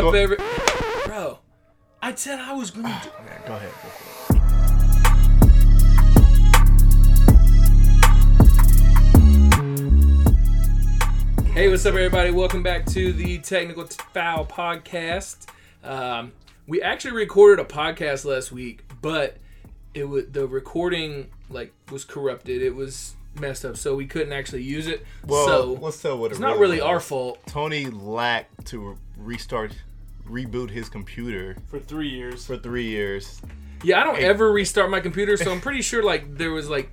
what's up, bro? I said I was going to. Yeah, go ahead. Go it. Hey, what's up, everybody? Welcome back to the Technical Foul Podcast. Um, we actually recorded a podcast last week, but it was the recording like was corrupted. It was messed up, so we couldn't actually use it. Well, so let's tell what it's it not really was. our fault. Tony lacked to restart, reboot his computer for three years. for three years. Yeah, I don't ever restart my computer, so I'm pretty sure like there was like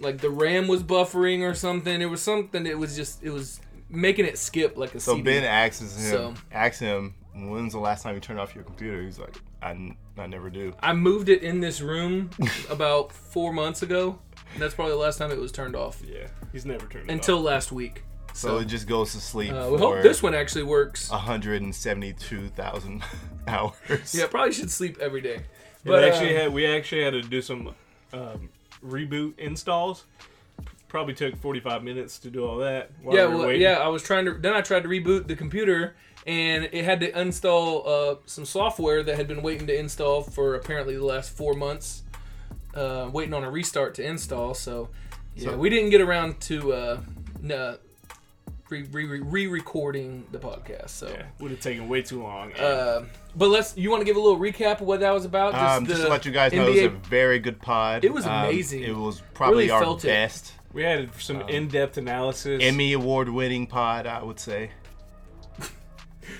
like the RAM was buffering or something. It was something It was just it was making it skip like a So CD. Ben asks him, So- asks him, when's the last time you turned off your computer? He's like, I, n- I never do. I moved it in this room about four months ago. And that's probably the last time it was turned off Yeah, he's never turned it until off. last week. So, So, it just goes to sleep uh, for we hope this one actually works. 172,000 hours. Yeah, probably should sleep every day. But But actually, uh, had we actually had to do some um, reboot installs. Probably took forty five minutes to do all that. While yeah, we were well, waiting. yeah. I was trying to. Then I tried to reboot the computer, and it had to install uh, some software that had been waiting to install for apparently the last four months, uh, waiting on a restart to install. So, yeah, So- we didn't get around to uh, n- re- re- re-recording the podcast. So. Yeah, would have taken way too long. Uh, but let's. You want to give a little recap of what that was about? Um, just to let you guys know, it was a very good pod. It was Um, amazing. it was probably Really our felt it. best we had some in depth analysis. Emmy award winning pod, I would say.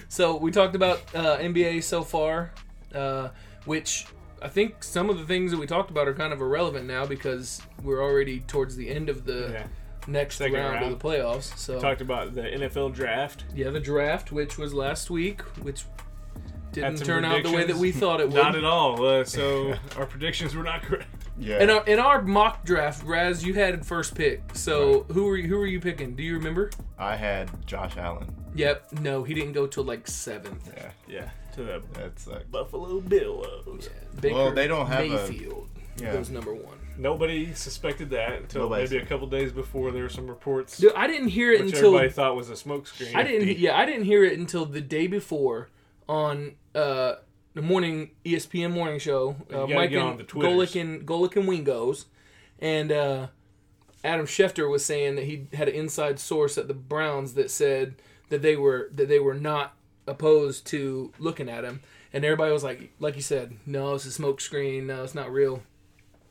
So we talked about uh, NBA so far, uh, which I think some of the things that we talked about are kind of irrelevant now because we're already towards the end of the Yeah, next Second round, round. of the playoffs. So talked about the NFL draft. yeah, the draft, which was last week, which didn't turn out the way that we thought it would. Not at all. Uh, so our predictions were not correct. Yeah. in our in our mock draft, Raz, you had first pick. So who were you, who were you picking? Do you remember? I had Josh Allen. Yep. No, he didn't go till like seventh. Yeah, Yeah, to the that's like Buffalo Bills. Baker Well, they don't have a- Mayfield yeah. goes number one. Nobody suspected that until Nobody maybe a couple days before there were some reports, Dude, I didn't hear it which until everybody thought was a smokescreen. I didn't. Yeah, I didn't hear it until the day before on uh, the morning ESPN morning show. Uh, gotta Mike get and the Twitters. Golic and Golic and Wingos, and uh, Adam Schefter was saying that he had an inside source at the Browns that said that they were that they were not opposed to looking at him, and everybody was like, like you said, no, it's a smokescreen. No, it's not real.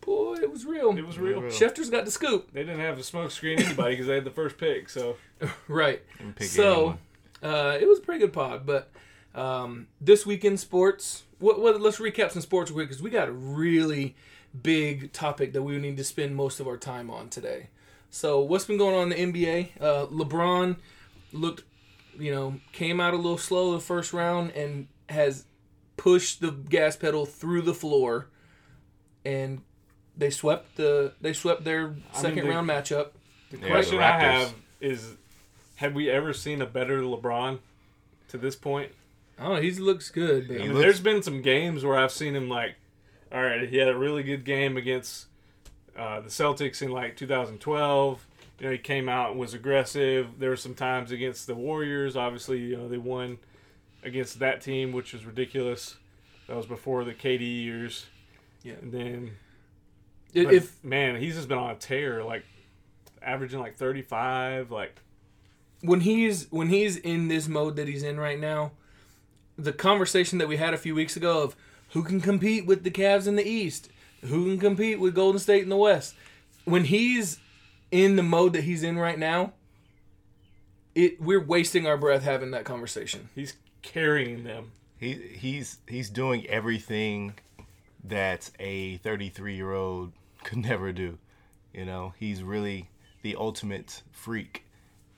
Boy, it was real. It was real. Real. Schefter's got the scoop. They didn't have to smoke screen anybody because they had the first pick. So Right. pick So, uh, it was a pretty good pod, but um, this weekend sports, what, what, let's recap some sports real quick because we got a really big topic that we need to spend most of our time on today. So, what's been going on in the NBA? Uh, LeBron looked, you know, came out a little slow the first round and has pushed the gas pedal through the floor, and they swept the they swept their second the- round matchup. the Yeah, question the I have is: Have we ever seen a better LeBron to this point? Oh, he looks good. But He mean, looks- there's been some games where I've seen him like, all right, he had a really good game against uh, the Celtics in like 2012. You know, he came out and was aggressive. There were some times against the Warriors. Obviously, you know, they won against that team, which was ridiculous. That was before the KD years. Yeah. And then, If, but, if man, he's just been on a tear, like averaging like 35. Like, when he's when he's in this mode that he's in right now, the conversation that we had a few weeks ago of who can compete with the Cavs in the East, who can compete with Golden State in the West, when he's in the mode that he's in right now, it we're wasting our breath having that conversation. he's carrying them. He he's he's doing everything that a 33 year old could never do. You know, he's really the ultimate freak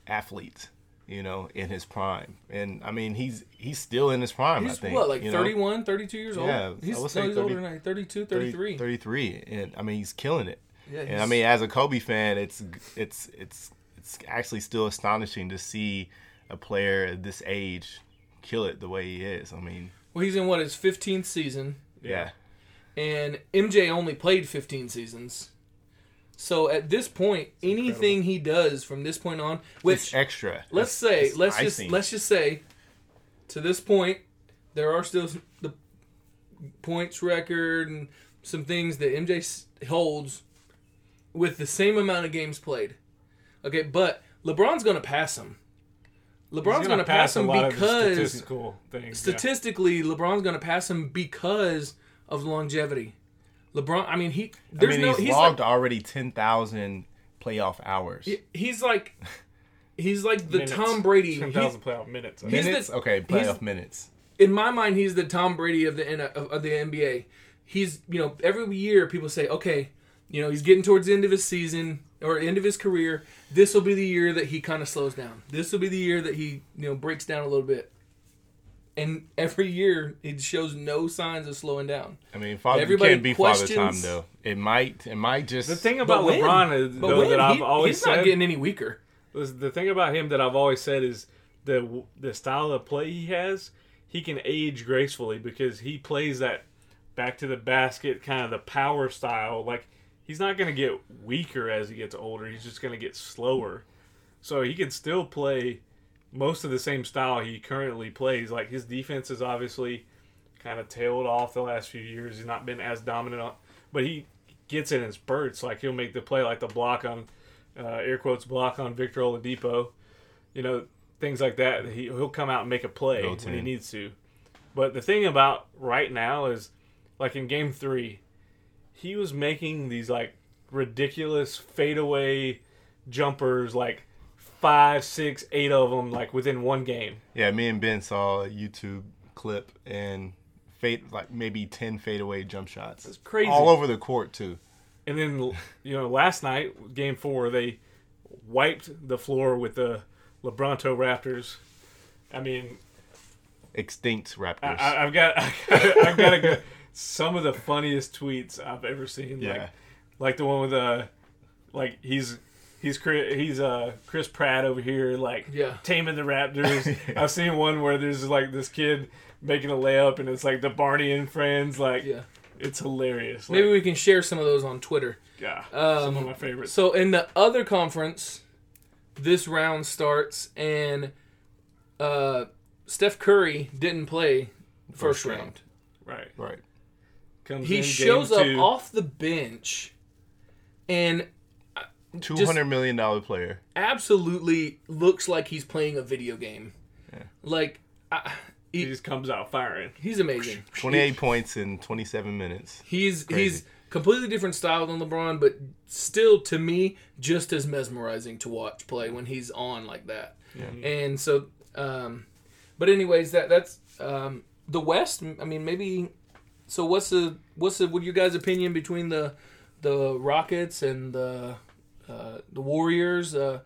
athlete. You know, in his prime, and I mean, he's he's still in his prime. He's I think what, like you know? 31, 32 years old? Yeah, he's, I would no, he's 30 older than that, 32, 30 33. 33, and I mean, he's killing it. Yeah, And I mean, as a Kobe fan, it's it's it's it's actually still astonishing to see a player at this age kill it the way he is. I mean, well, he's in what his 15th season. yeah, and MJ only played 15 seasons. So at this point, anything he does from this point on, it's which extra. let's It's- say, it's let's icing. just let's just say, to this point, there are still the points record and some things that MJ holds with the same amount of games played. Okay, but LeBron's going to pass him. LeBron's going to pass a him lot of the because statistical things. yeah. statistically, LeBron's going to pass him because of longevity. LeBron, I mean, he I mean, no he's, he's logged like already ten thousand playoff hours. he's like he's like the Minutes. Tom Brady. Ten He's- thousand playoff minutes. He's minutes, the- okay, he's- playoff minutes. in my mind, he's the Tom Brady of the of of the NBA. He's you know every year people say, okay, you know he's getting towards the end of his season or end of his career. This will be the year that he kind of slows down. This will be the year that he you know breaks down a little bit. And every year it shows no signs of slowing down. I mean, father, Everybody you can't be father time questions- though. It might, it might just. the thing about when? LeBron is But though, when? that I've He- always he's not said getting any weaker. was the thing about him that I've always said is the the style of play he has. He can age gracefully because he plays that back to the basket kind of the power style. Like he's not going to get weaker as he gets older. He's just going to get slower. So he can still play most of the same style he currently plays. Like his defense is obviously kind of tailed off the last few years. He's not been as dominant, on, but he gets it in spurts. Like he'll make the play like the block on uh, air quotes block on Victor Oladipo. You know things like that. He he'll come out and make a play Go when he needs to. But the thing about right now is, like in Game Three, he was making these like ridiculous fadeaway jumpers, like five, six, eight of them, like within one game. yeah, me and Ben saw a YouTube clip and fade like maybe ten fadeaway jump shots. It's crazy. all over the court too. And then you know last night, Game Four, they wiped the floor with the LeBronto Raptors. I mean, Extinct Raptors. I, I've got I've got to go. Some of the funniest tweets I've ever seen. yeah, Like like the one with the like he's he's Chris, he's uh Chris Pratt over here like Yeah. taming the Raptors. I've seen one where there's like this kid making a layup and it's like the Barney and friends like Yeah. it's hilarious. Maybe like, we can share some of those on Twitter. yeah, Um, some of my favorites. So in the other conference, this round starts and uh, Steph Curry didn't play first, First round. round. right. right. Comes He in, shows up two. off the bench and Two hundred million dollar player. absolutely looks like he's playing a video game. Yeah. Like I, He he, just comes out firing. he's amazing. Twenty eight points in twenty seven minutes. He's Crazy. he's completely different style than LeBron, but still to me just as mesmerizing to watch play when he's on like that. And so, um, but anyways, that that's um, the West. I mean, maybe. So what's the what's the what your guys' opinion between the the Rockets and the uh, the Warriors? Uh,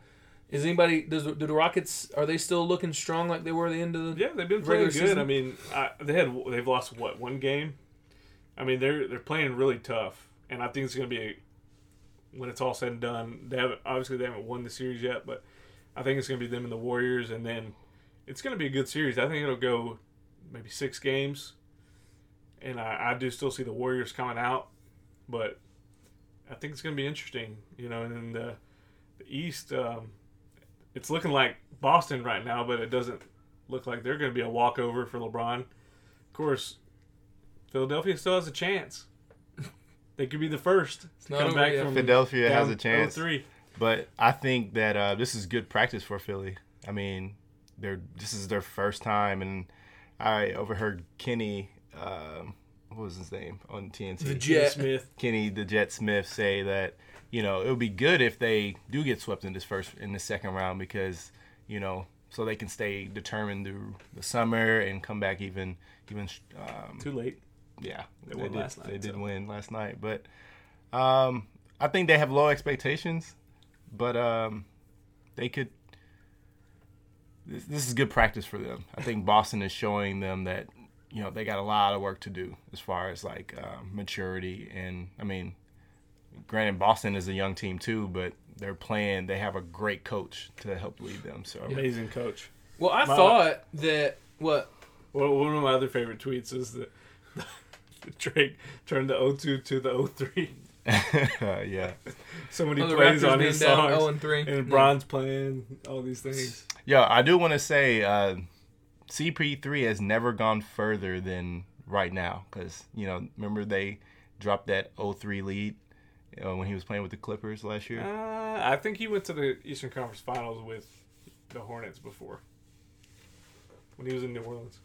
is anybody does do the Rockets are they still looking strong like they were at the end of the Yeah, they've been playing good. season? I mean, I, they had they've lost what one game. I mean, they're they're playing really tough, and I think it's going to be a, when it's all said and done. They haven't obviously they haven't won the series yet, but I think it's going to be them and the Warriors, and then it's going to be a good series. I think it'll go maybe six games, and I, I do still see the Warriors coming out, but I think it's going to be interesting. You know, and then the the East, um, it's looking like Boston right now, but it doesn't look like they're going to be a walkover for LeBron. Of course, Philadelphia still has a chance. They could be the first to not come back yet. from Philadelphia has a chance. 0-3. But I think that uh, this is good practice for Philly. I mean, they're this is their first time, and I overheard Kenny, um, what was his name on TNT? The Kenny Jet. Smith. Kenny the Jet Smith say that you know it would be good if they do get swept in this first in the second round because you know so they can stay determined through the summer and come back even even um, Too late. yeah They won did, last night, They did so. win last night, but um, I think they have low expectations, but um, they could. This, this is good practice for them. I think Boston is showing them that you know they got a lot of work to do as far as like um, maturity and I mean, granted Boston is a young team too, but they're playing. They have a great coach to help lead them. So Amazing coach. Well, I My- thought that what Well, one of my other favorite tweets is that Drake turned the 0-2 to the 0-3. yeah, So many oh, plays Raptors on being his down songs. 0 and 3. And Bron's playing all these things. yeah. I do want to say uh, CP3 has never gone further than right now because you know remember they dropped that 0-3 lead uh, when he was playing with the Clippers last year. Uh, I think he went to the Eastern Conference Finals with the Hornets before. When he was in New Orleans.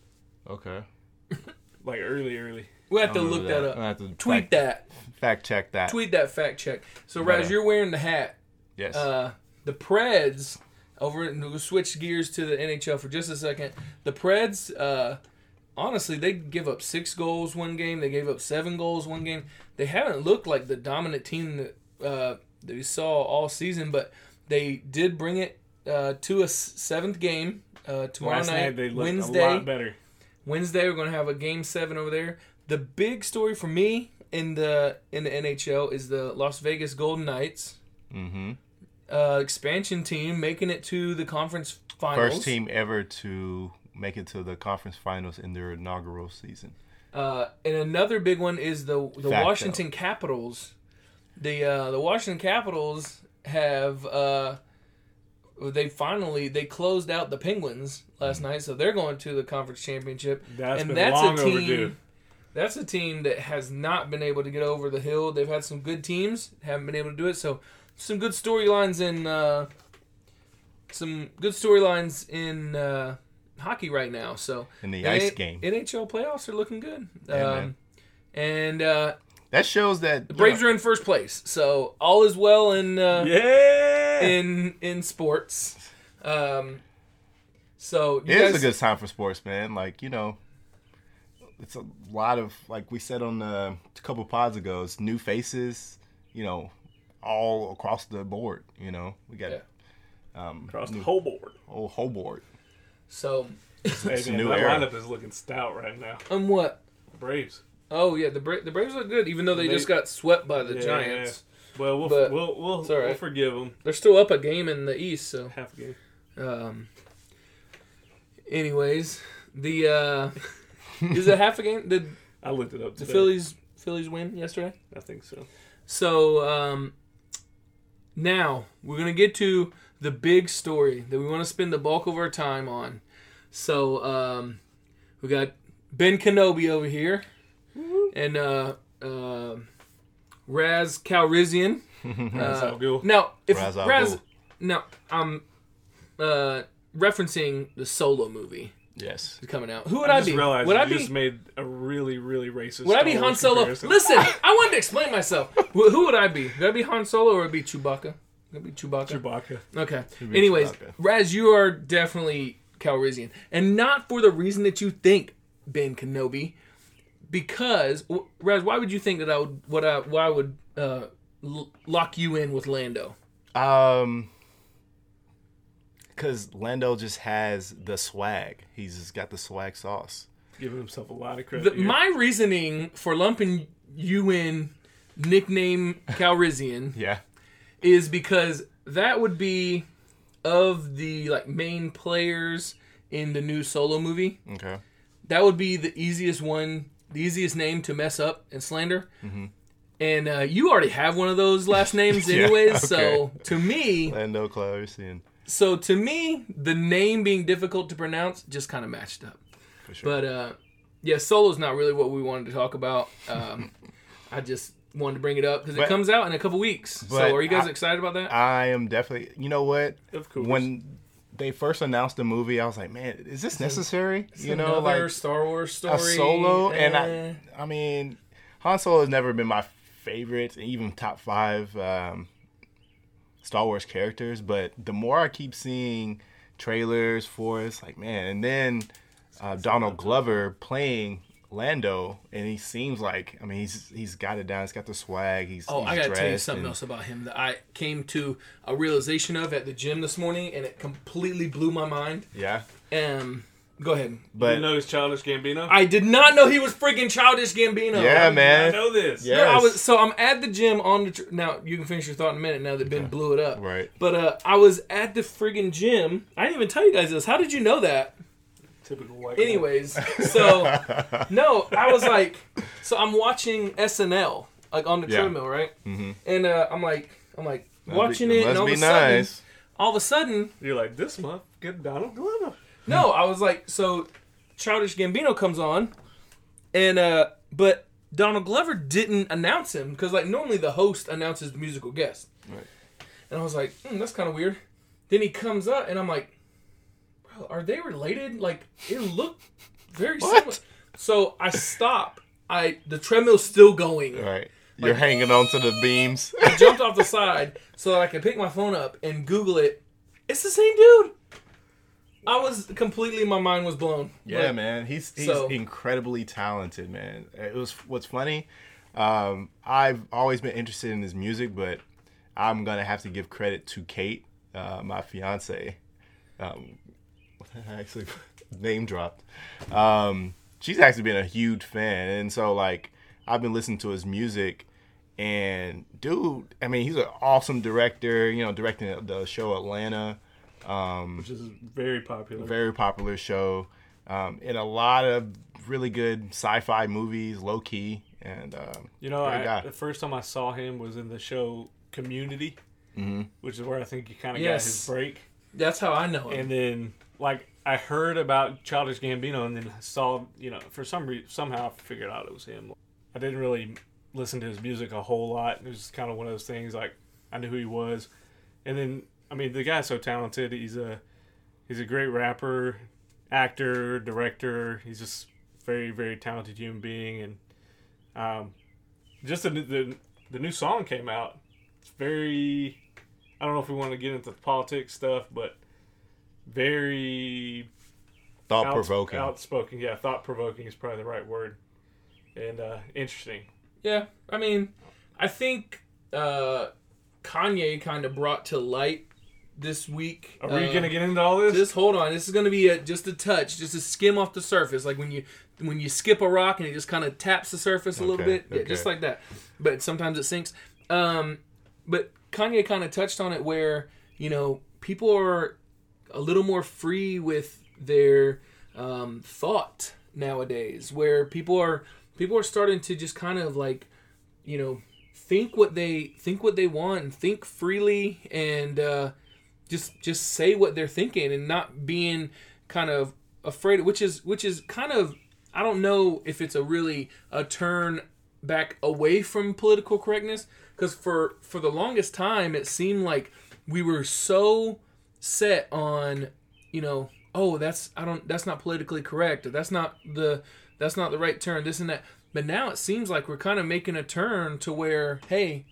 Okay, Like early, early. We have to look know that up. gonna have to Tweet fact, that. Fact check that. Tweet that fact check. So Raz, on. you're wearing the hat. Yes. Uh, the Preds over. We'll switch gears to the NHL for just a second. The Preds, uh, honestly, they give up six goals one game. They gave up seven goals one game. They haven't looked like the dominant team that uh, that we saw all season, but they did bring it uh, to a seventh game uh, tomorrow Last night, night they Wednesday. a lot better. Wednesday we're going to have a game 7 over there. The big story for me in the in the NHL is the Las Vegas Golden Knights mm-hmm. Uh, expansion team making it to the conference finals. First team ever to make it to the conference finals in their inaugural season. Uh, and another big one is the the Fact, Washington Capitals. The uh, the Washington Capitals have uh, they finally they closed out the Penguins last night, so they're going to the conference championship. That's and been that's long a team. overdue. That's a team that has not been able to get over the hill. They've had some good teams, haven't been able to do it. So, some good storylines in uh, some good storylines in uh, hockey right now. So, In the the ice N- game. NHL playoffs are looking good. Yeah, um, man. and uh, That shows that the Braves are in first place. So all is well in uh, Yeah. in in sports. Um, so you It is guys, a good time for sports, man. Like you know, it's a lot of like we said on the a couple pods ago. It's new faces, you know, all across the board. You know, we got Yeah. um, Across the whole board. whole whole board. So Hey, It's a man, new that era. lineup is looking stout right now. um, what? The Braves. Oh yeah, the Bra- the Braves look good, even though they, They- just got swept by the Yeah. Giants. Well, we'll But we'll we'll, it's all right. we'll forgive them They're still up a game in the East. So, half a game. um, anyways, the uh, is it half a game? Did I looked it up. the Phillies Phillies win yesterday? I think so. So um, now we're gonna get to the big story that we want to spend the bulk of our time on. So um, we got Ben Kenobi over here, and uh, uh, Raz Calrissian. Uh. Now, if al Raz, now I'm uh, referencing the Solo movie Yes. that's coming out. Who would I I, just be? realized would you I be? just made a really really racist. Would I be Star Han Solo? comparison. Listen, I wanted to explain myself. Who who would I be? Would I be Han Solo or would I be Chewbacca? Would I be Chewbacca? Chewbacca. Okay. be Anyways, Chewbacca. Raz, you are definitely Calrissian, and not for the reason that you think, Ben Kenobi. Because Raz, why would you think that I would? What I? Why would uh, l- lock you in with Lando? Um, because Lando just has the swag. He's just got the swag sauce. Giving himself a lot of The, credit. here. my reasoning for lumping you in, nickname Calrissian, Yeah. is because that would be of the like main players in the new Solo movie. Okay. that would be the easiest one, the easiest name to mess up and slander. And uh, you already have one of those last names, Yeah, anyways. okay. So to me, Lando Calrissian. So to me, the name being difficult to pronounce just kind of matched up. For sure. But uh, yeah, Solo's not really what we wanted to talk about. Um, I just wanted to bring it up because it comes out in a couple weeks. So are you guys I- excited about that? I am definitely. You know what? Of course. When they first announced the movie, I was like, man, is this necessary? You know, Another like Star Wars story. a solo. And eh. I, I mean, Han Solo has never been my favorite, even top five um, Star Wars characters. But the more I keep seeing trailers for it, it's like, man. And then uh, Donald Glover playing Lando, and he seems like, I mean, he's he's got it down. He's got the swag. He's Oh, he's I gotta tell you something and- else about him that I came to a realization of at the gym this morning, and it completely blew my mind. Yeah, Um, go ahead. but you know he's childish Gambino. I did not know he was freaking childish Gambino. Yeah, I man. know this. Yeah. I was so I'm at the gym on the tr- now. You can finish your thought in a minute. Now that Ben blew it up, right. But uh, I was at the friggin' gym. I didn't even tell you guys this. How did you know that? Typical white. guy. Anyways, so no, I was like, so I'm watching SNL like on the Yeah. treadmill, right? Mm-hmm. And uh, I'm like, I'm like watching it, Must and all be of a sudden, all of a sudden, You're like this month. Get Donald Glover. No, I was like, so Childish Gambino comes on, and uh, but Donald Glover didn't announce him because like normally the host announces the musical guest. Right. And I was like, hmm, that's kind of weird. Then he comes up, and I'm like, bro, are they related? Like it looked very What? similar. So I stop. I the treadmill's still going. Right. You're hanging onto the beams. I jumped off the side so that I could pick my phone up and Google it. It's the same dude. I was completely, my mind was blown. Yeah, Like, man, he's he's so- incredibly talented, man. It was what's funny. Um, I've always been interested in his music, but I'm gonna have to give credit to Kate, uh, my fiance. Um, I actually name dropped. Um, she's actually been a huge fan, and so like I've been listening to his music, and dude, I mean, he's an awesome director. You know, directing the show Atlanta. Um, which is very popular. very popular show um, in a lot of really good sci-fi movies low key and um, You know, I, the first time I saw him was in the show Community, Mhm. which is where I think he kind of Yes. got his break. That's how I know him. And then, like, I heard about Childish Gambino, and then saw, you know, for some reason, somehow I figured out it was him. I didn't really listen to his music a whole lot. It was kind of one of those things. Like, I knew who he was, and then, I mean, the guy's so talented. He's a he's a great rapper, actor, director. He's just very, very talented human being, and um, just the, new- the the new song came out. It's very. I don't know if we want to get into the politics stuff, but very thought outs- provoking outspoken. Yeah, thought provoking is probably the right word, and uh, interesting. yeah, I mean, I think uh, Kanye kind of brought to light this week. Are we uh, gonna get into all this? Just hold on. This is going to be a, just a touch, just a skim off the surface, like when you when you skip a rock and it just kind of taps the surface a little Okay, bit, yeah, just like that. But sometimes it sinks. Um, but Kanye kind of touched on it where you know people are a little more free with their um, thought nowadays, where people are people are starting to just kind of like you know think what they think what they want and think freely and uh, just just say what they're thinking and not being kind of afraid which is which is kind of I don't know if it's a really a turn back away from political correctness because for for the longest time it seemed like we were so set on you know oh that's I don't that's not politically correct or that's not the that's not the right turn this and that. But now it seems like we're kind of making a turn to where hey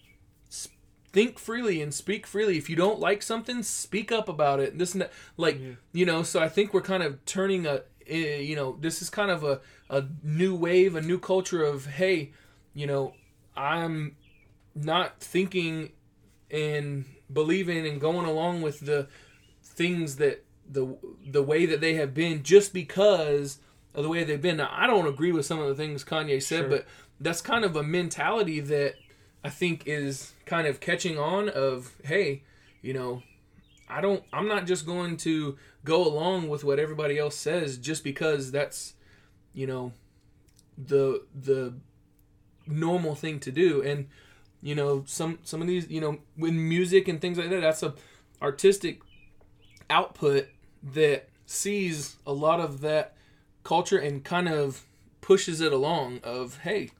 think freely and speak freely if you don't like something speak up about it this and that like you know so i think we're kind of turning a eh, you know this is kind of a, a new wave a new culture of hey you know i'm not thinking and believing and going along with the things that the the way that they have been just because of the way they've been. Now, I don't agree with some of the things Kanye said, Sure. but that's kind of a mentality that I think is kind of catching on of hey, you know, I don't I'm not just going to go along with what everybody else says just because that's you know the the normal thing to do. And you know some some of these you know with music and things like that that's a artistic output that sees a lot of that culture and kind of pushes it along of hey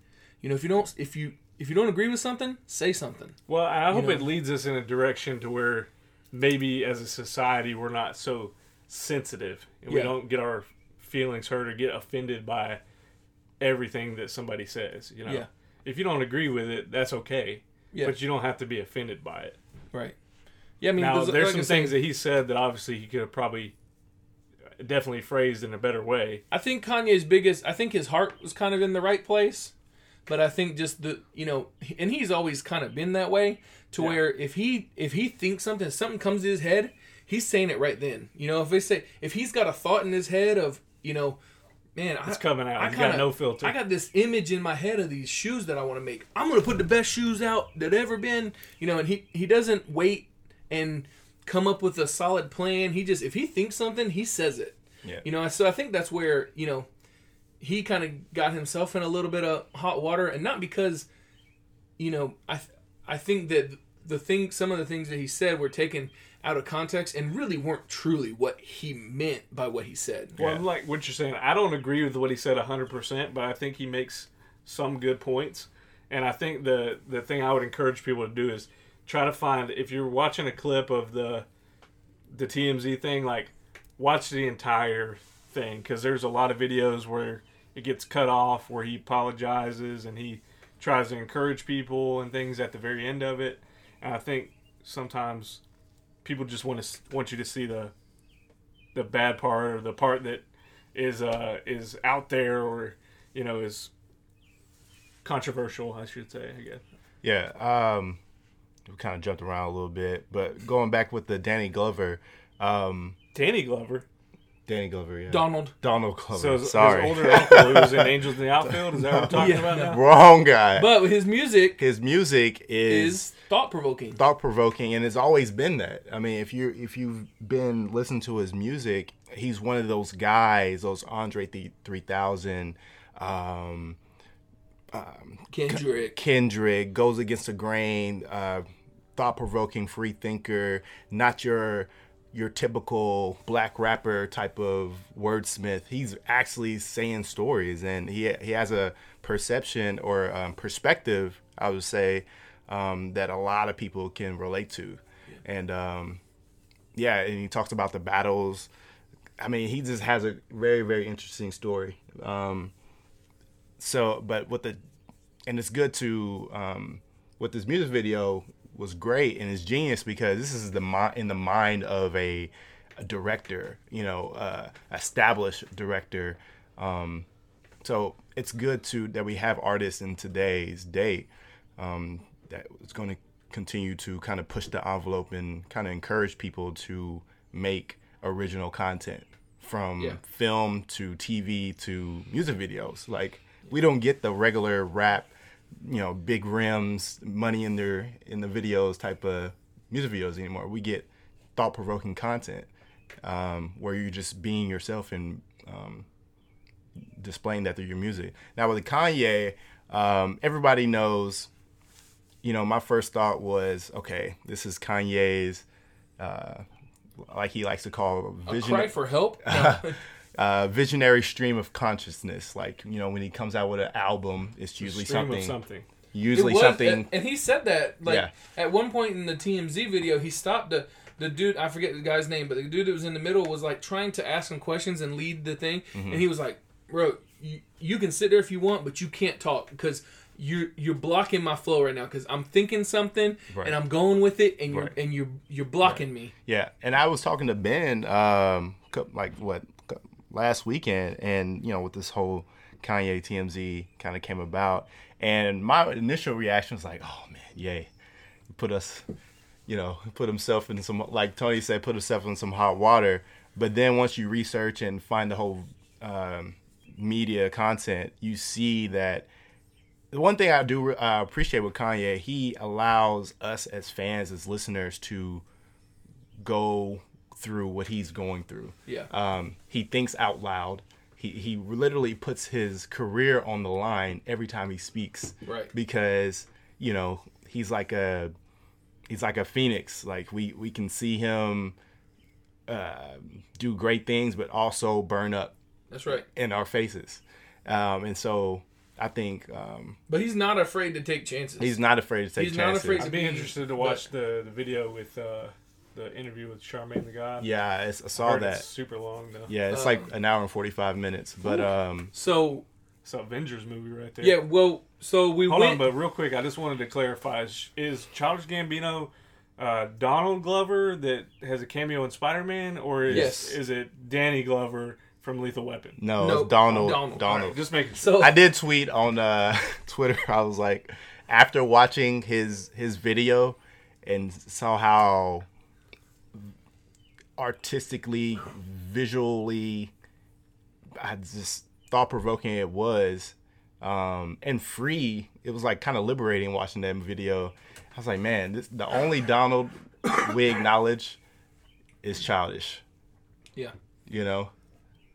you know if you don't if you if you don't agree with something say something Well, I hope know. it leads us in a direction to where maybe as a society we're not so sensitive and we don't get our feelings hurt or get offended by everything that somebody says. You know, Yeah. if you don't agree with it, that's okay. Yeah. But you don't have to be offended by it. right yeah i mean now, there's like some things that he said that obviously he could have probably definitely phrased in a better way. I think Kanye's biggest. I think his heart was kind of in the right place, but I think just the you know, and he's always kind of been that way to Yeah. where if he if he thinks something, something comes to his head, he's saying it right then. You know, if they say if he's got a thought in his head of you know, man, It's I, coming out. I kinda- got no filter. I got this image in my head of these shoes that I want to make. I'm gonna put the best shoes out that ever been. You know, and he he doesn't wait and come up with a solid plan. He just if he thinks something, he says it. Yeah. You know, so I think that's where you know he kind of got himself in a little bit of hot water, and not because you know I th- I think that the thing, some of the things that he said were taken out of context and really weren't truly what he meant by what he said. Well, Yeah. like what you're saying, I don't agree with what he said 100%, but I think he makes some good points. And I think the the thing I would encourage people to do is try to find if you're watching a clip of the the TMZ thing, like watch the entire thing because there's a lot of videos where it gets cut off, where he apologizes and he tries to encourage people and things at the very end of it. And I think sometimes people just want to want you to see the the bad part or the part that is uh is out there or you know is controversial i should say i guess Yeah, um, we kind of jumped around a little bit, but going back with the Danny Glover, um, danny glover Danny Glover, yeah, Donald. Donald Glover. so his, sorry, his older uncle who was in angels in the outfield is that what we're talking Yeah. about now wrong guy. But his music His music is, is thought provoking. thought provoking, and it's always been that. I mean, if you if you've been listening to his music, he's one of those guys, those Andre three thousand. Um, Kendrick. Kendrick goes against the grain, uh, thought provoking, free thinker, not your your typical black rapper type of wordsmith. He's actually saying stories, and he he has a perception or um, perspective, I would say, um, that a lot of people can relate to, and um, yeah, and he talks about the battles. I mean, he just has a very very interesting story. Um, so but with the and it's good to um with this music video was great and is genius because this is the mi- in the mind of a, a director you know uh established director um so it's good to that we have artists in today's day um that is going to continue to kind of push the envelope and kind of encourage people to make original content from Yeah. film to TV to music videos. Like we don't get the regular rap, you know, big rims, money in their in the videos type of music videos anymore. We get thought provoking content um, where you're just being yourself and um, displaying that through your music. Now with Kanye, um, everybody knows. You know, my first thought was, okay, this is Kanye's, uh, like he likes to call A vision cry for help. No. uh, visionary stream of consciousness. Like you know, when he comes out with an album, it's usually Stream something, of something usually was- something. and, and he said that like Yeah. at one point in the TMZ video, he stopped the the dude. I forget the guy's name, but the dude that was in the middle was like trying to ask him questions and lead the thing, Mm-hmm. and he was like, "Bro, you, you can sit there if you want, but you can't talk because." You're you're blocking my flow right now because I'm thinking something Right. and I'm going with it and you're Right. and you're you're blocking me. yeah, and I was talking to Ben, um, like what cou- last weekend, and you know, with this whole Kanye TMZ kind of came about, and my initial reaction was like, "Oh man, yay, put us." You know, put himself in some, like Tony said, put himself in some hot water. But then once you research and find the whole um, media content, you see that the one thing I do uh, appreciate with Kanye, he allows us as fans, as listeners, to go through what he's going through. Yeah. Um, he thinks out loud. He he literally puts his career on the line every time he speaks. Right. Because you know he's like a he's like a phoenix. Like we we can see him uh, do great things, but also burn up That's right. in our faces. Um, and so I think um, But he's not afraid to take chances. he's not afraid to take He's not chances. afraid to i'd be be- interested to watch the, the video with uh the interview with Charlamagne the god Yeah, it's, I I saw heard that. it's super long though Yeah, it's Um, like an hour and forty five minutes. But um, So it's an avengers movie right there yeah, well, so we Hold went. on, but real quick, I just wanted to clarify: is, is Childish Gambino uh, Donald Glover that has a cameo in Spider Man, or is Yes. is it Danny Glover from Lethal Weapon? no, No, it's Donald. Donald. Donald. Alright, just making sure. so I did tweet on uh, Twitter. I was like, after watching his his video and saw how artistically, visually, I just thought provoking it was, um, and free. It was like kind of liberating watching that video. I was like, man, this the only Donald we acknowledge is childish. yeah, You know,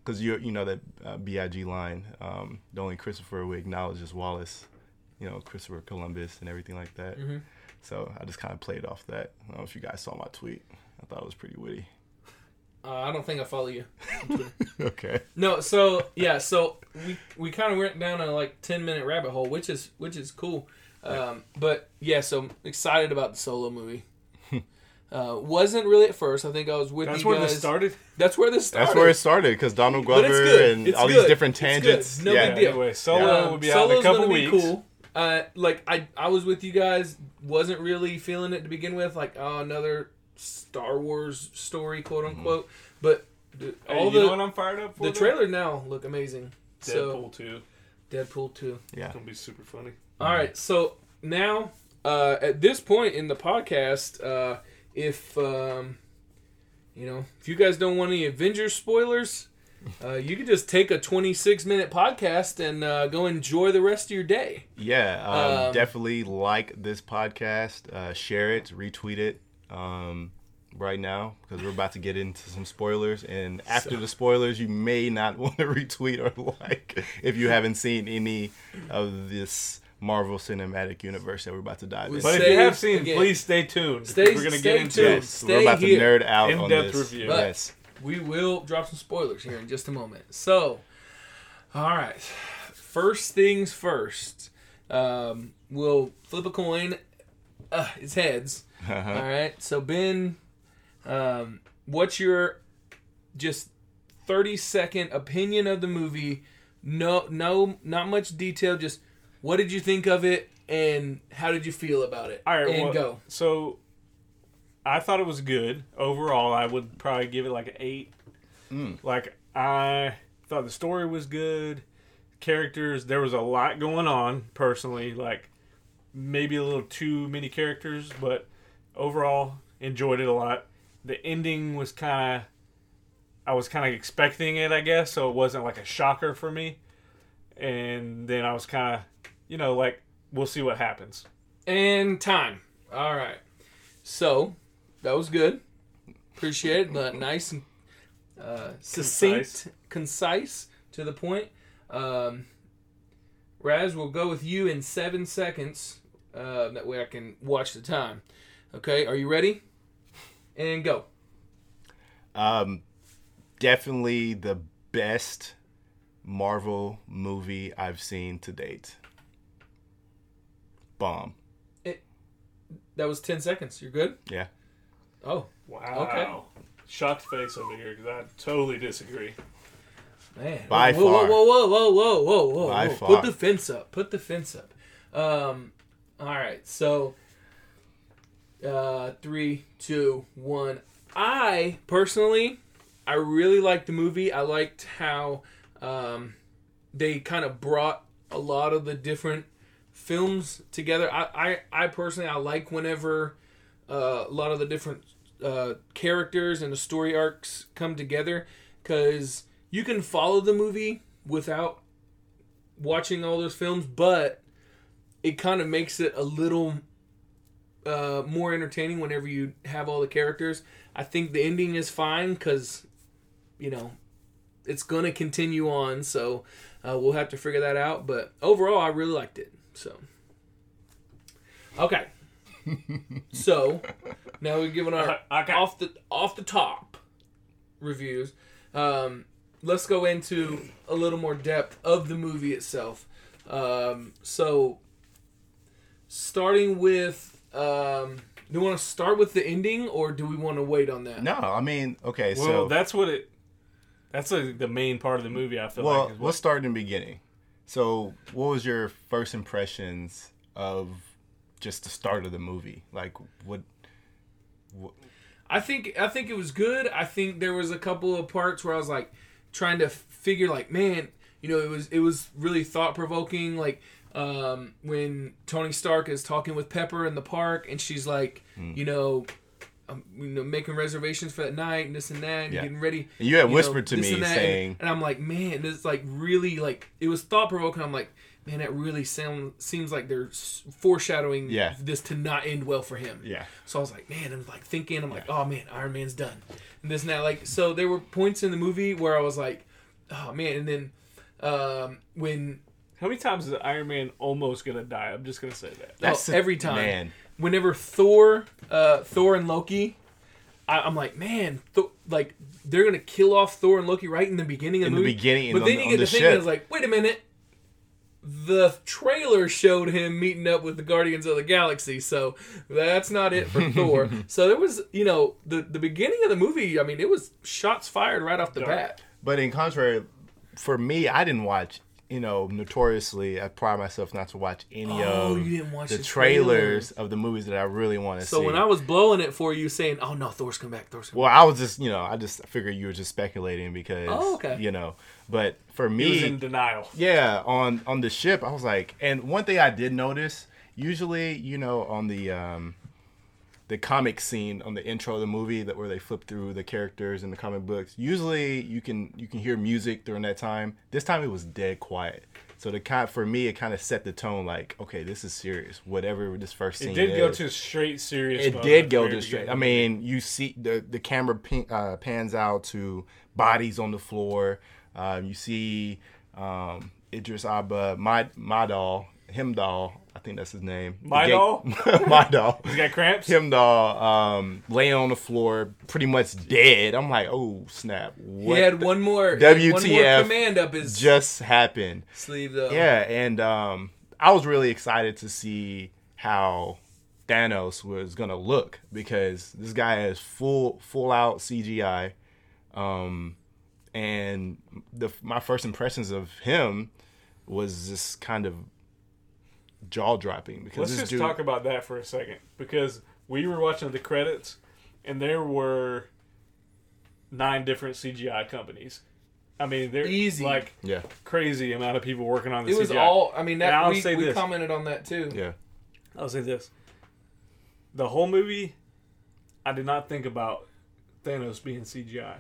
because you you know that uh, Big line. Um, the only Christopher we acknowledge is Wallace. You know, Christopher Columbus and everything like that. Mhm. So I just kind of played off that. I don't know if you guys saw my tweet. I thought it was pretty witty. Uh, I don't think I follow you. okay. No, so yeah, so we we kind of went down a like ten minute rabbit hole, which is which is cool. Um, but yeah, so I'm excited about the solo movie. uh, wasn't really at first. I think I was with you guys. That's you where guys. this started. That's where this started. That's where it started because Donald Glover and It's all good. these different tangents. No yeah. big deal. Anyway, Solo Um, will be out in a couple weeks. be cool. Uh, like I, I was with you guys. Wasn't really feeling it to begin with. Like oh, another Star Wars story, quote unquote. But the, Mm-hmm. Hey, all you know the what I'm fired up for? the though? trailer now look amazing. Deadpool So 2. Deadpool two. Yeah. It's gonna be super funny. All right, so now uh, at this point in the podcast, uh, if um, you know, if you guys don't want any Avengers spoilers, uh, you could just take a 26 minute podcast and uh, go enjoy the rest of your day. Yeah, um, Um, definitely like this podcast, uh, share it, retweet it um, right now because we're about to get into some spoilers. And after So- the spoilers, you may not want to retweet or like if you haven't seen any of this Marvel Cinematic Universe that we're about to dive into. But if you have seen, again. please stay tuned. Stay- we're gonna stay get into tuned. Yes, Stay we're about here. to nerd out on In-depth this. review. But- Yes. We will drop some spoilers here in just a moment. So, all right, first things first. Um, we'll flip a coin. Uh, it's heads. All right. So Ben, um, what's your just thirty second opinion of the movie? No, no, not much detail. Just what did you think of it, and how did you feel about it? All right, and well, go. So, I thought it was good overall. I would probably give it like an eight. Like I thought the story was good, characters. There was a lot going on personally. Like maybe a little too many characters, but overall enjoyed it a lot. The ending was kind of. I was kind of expecting it, I guess, so it wasn't like a shocker for me. And then I was kind of, you know, like we'll see what happens. And time. All right. So that was good. Appreciate it. Uh, nice and uh, succinct, concise. to the point. Um, Raz, we'll go with you in seven seconds. Uh, that way I can watch the time. Okay, are you ready? And go. Um, definitely the best Marvel movie I've seen to date. Bomb. It, that was ten seconds. You're good. Yeah. Oh, Wow. Okay. Shocked face over here because I totally disagree. Man. By whoa, far. Whoa, whoa, whoa, whoa, whoa, whoa, By whoa. far. Put the fence up. Put the fence up. Um, all right. So, uh, three, two, one. I personally, I really liked the movie. I liked how um, they kind of brought a lot of the different films together. I, I, I personally, I like whenever uh, a lot of the different uh, characters and the story arcs come together because you can follow the movie without watching all those films, but it kind of makes it a little uh, more entertaining whenever you have all the characters. I think the ending is fine because, you know, it's going to continue on, so uh, we'll have to figure that out. But overall, I really liked it. So, okay. so now we're giving our Okay. off the off the top reviews. Um, let's go into a little more depth of the movie itself. Um, so, starting with, um, do we want to start with the ending or do we want to wait on that? No, I mean, okay, Well, so that's what it. That's like the main part of the movie. I feel well, like. is what- let's start in the beginning. So, what was your first impressions of just the start of the movie? Like, what? I think I think it was good. I think there was a couple of parts where I was like trying to figure like, man, you know, it was it was really thought provoking. Like um, when Tony Stark is talking with Pepper in the park, and she's like, you know. Um, you know, making reservations for that night and this and that, and Yeah. getting ready. And you had know, whispered to me and saying- and, and I'm like, man, this like really like it was thought provoking. I'm like, man, that really sound seems like they're foreshadowing Yeah. this to not end well for him. Yeah. So I was like, man, I'm like thinking, I'm like, oh man, Iron Man's done, and this and that. Like, so there were points in the movie where I was like, oh man, and then um, when How many times is Iron Man almost gonna die? I'm just gonna say that. That's oh, every time, man. whenever Thor, uh, Thor and Loki, I, I'm like, man, Th- like they're gonna kill off Thor and Loki right in the beginning of In the the movie. beginning, but on then the- you get the to thinking, ship. it's like, wait a minute. The trailer showed him meeting up with the Guardians of the Galaxy, so that's not it for Thor. So there was, you know, the the beginning of the movie. I mean, it was shots fired right off the Dark. bat. But in contrary, for me, I didn't watch. You know, notoriously, I pride myself not to watch any Oh, of you didn't watch the, the trailers, trailers. of the movies that I really want to So see. So when I was blowing it for you, saying, "Oh no, Thor's come back, Thor's come well, I was just, you know, I just figured you were just speculating because, Oh, okay. you know. But for He was me, in denial. yeah, on on the ship, I was like, and one thing I did notice, usually, you know, on the um, the comic scene on the intro of the movie that where they flip through the characters in the comic books, usually you can you can hear music during that time. This time it was dead quiet. So the kind for me, it kind of set the tone. Like, okay, this is serious. Whatever this first scene It did go to straight serious. It did go to straight. I mean, you see the the camera pin, uh, pans out to bodies on the floor. Um, you see um, Idris Elba, my my doll, him doll. I think that's his name. My gay- doll? my doll. He's got cramps. Him doll, um, laying on the floor, pretty much dead. I'm like, oh snap! He What had one more he had one more WTF command up his just happened? sleeve though. Yeah, and um, I was really excited to see how Thanos was gonna look because this guy has full full out CGI, um, and the my first impressions of him was just kind of jaw dropping because Let's just dude. talk about that for a second because we were watching the credits and there were nine different CGI companies. I mean, they're Easy. like yeah, crazy amount of people working on this. It was CGI. all I mean that I'll we, say we this. commented on that too. yeah, I'll say this: the whole movie, I did not think about Thanos being CGI.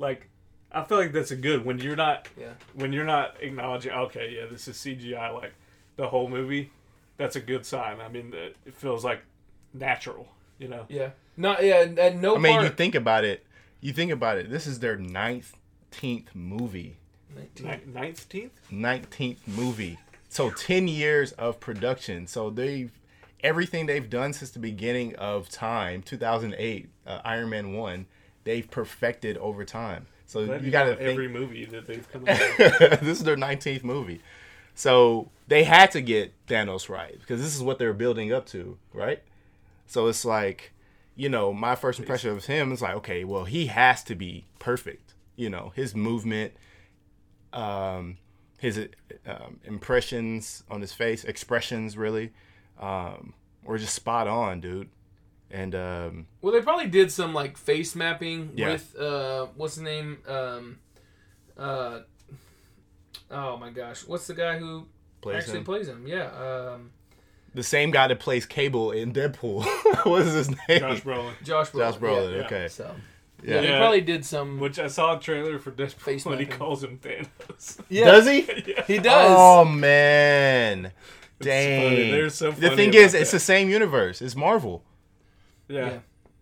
Like, I feel like that's a good when you're not Yeah. when you're not acknowledging. Okay, yeah, this is CGI. Like the whole movie, that's a good sign. I mean, it it feels like natural. You know. Yeah. Not yeah, at no I mean, part you think about it. You think about it. This is their nineteenth movie. Nineteenth. 19th movie. So 10 years of production. So they've everything they've done since the beginning of time, 2008, uh, Iron Man 1, they've perfected over time. So That you got to think every movie that they've come out. with. this is their 19th movie. So they had to get Thanos right because this is what they're building up to, right? So it's like, you know, my first impression of him is like, okay, well, he has to be perfect. You know, his movement, um, his um, impressions on his face, expressions really, um, were just spot on, dude. And um, Well, they probably did some like face mapping Yeah. with uh, what's the name? Um, uh, oh my gosh, what's the guy who plays actually him. plays him? Yeah, um, the same guy that plays Cable in Deadpool. what is his name? Josh Brolin. Josh Brolin. Josh Brolin. Yeah. Okay. So Yeah. yeah, they Yeah. probably did some. Which I saw a trailer for Deadpool Face when he calls him Thanos. Yeah, Does he? yeah. He does. Oh man. Dang. funny. They're so the thing about is, it's the same universe. It's Marvel. Yeah. Yeah.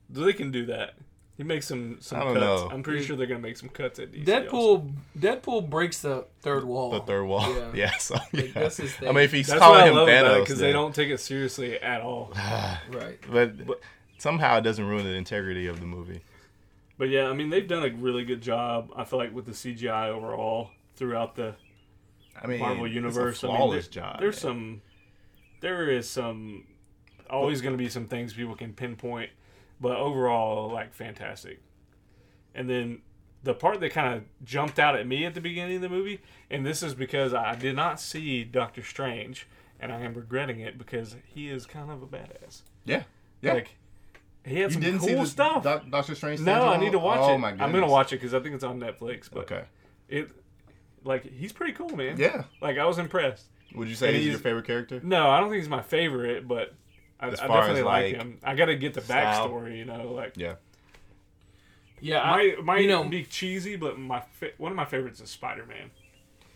They can do that. He makes some some I don't cuts. know. I'm pretty sure they're gonna make some cuts at DC. Deadpool. also. Deadpool breaks the third wall. The third wall. Yeah. Yeah. so, yeah. that's his thing. I mean, if he's That's calling what I him love it Thanos, because they don't take it seriously at all. Right. But, somehow it doesn't ruin the integrity of the movie. But yeah, I mean they've done a really good job. I feel like with the CGI overall throughout the I mean, Marvel it's a universe. I mean, there- job. There's man. some, there is some, always going to be some things people can pinpoint, but overall, like fantastic. And then the part that kind of jumped out at me at the beginning of the movie, and this is because I did not see Doctor Strange, and I am regretting it because he is kind of a badass. Yeah. Yeah. Like he had you some didn't cool see the stuff. Doc- Doctor Strange? no, I need to watch oh, it. my I'm gonna watch it because I think it's on Netflix. But Okay. it, like, he's pretty cool, man. Yeah. Like I was impressed. Would you say he's he's- your favorite character? No, I don't think he's my favorite, but I, I As far as, definitely like, like, him. I got to get the style? backstory, you know. Like, Yeah. Yeah. I, might might you know- be cheesy, but my fa- one of my favorites is Spider Man,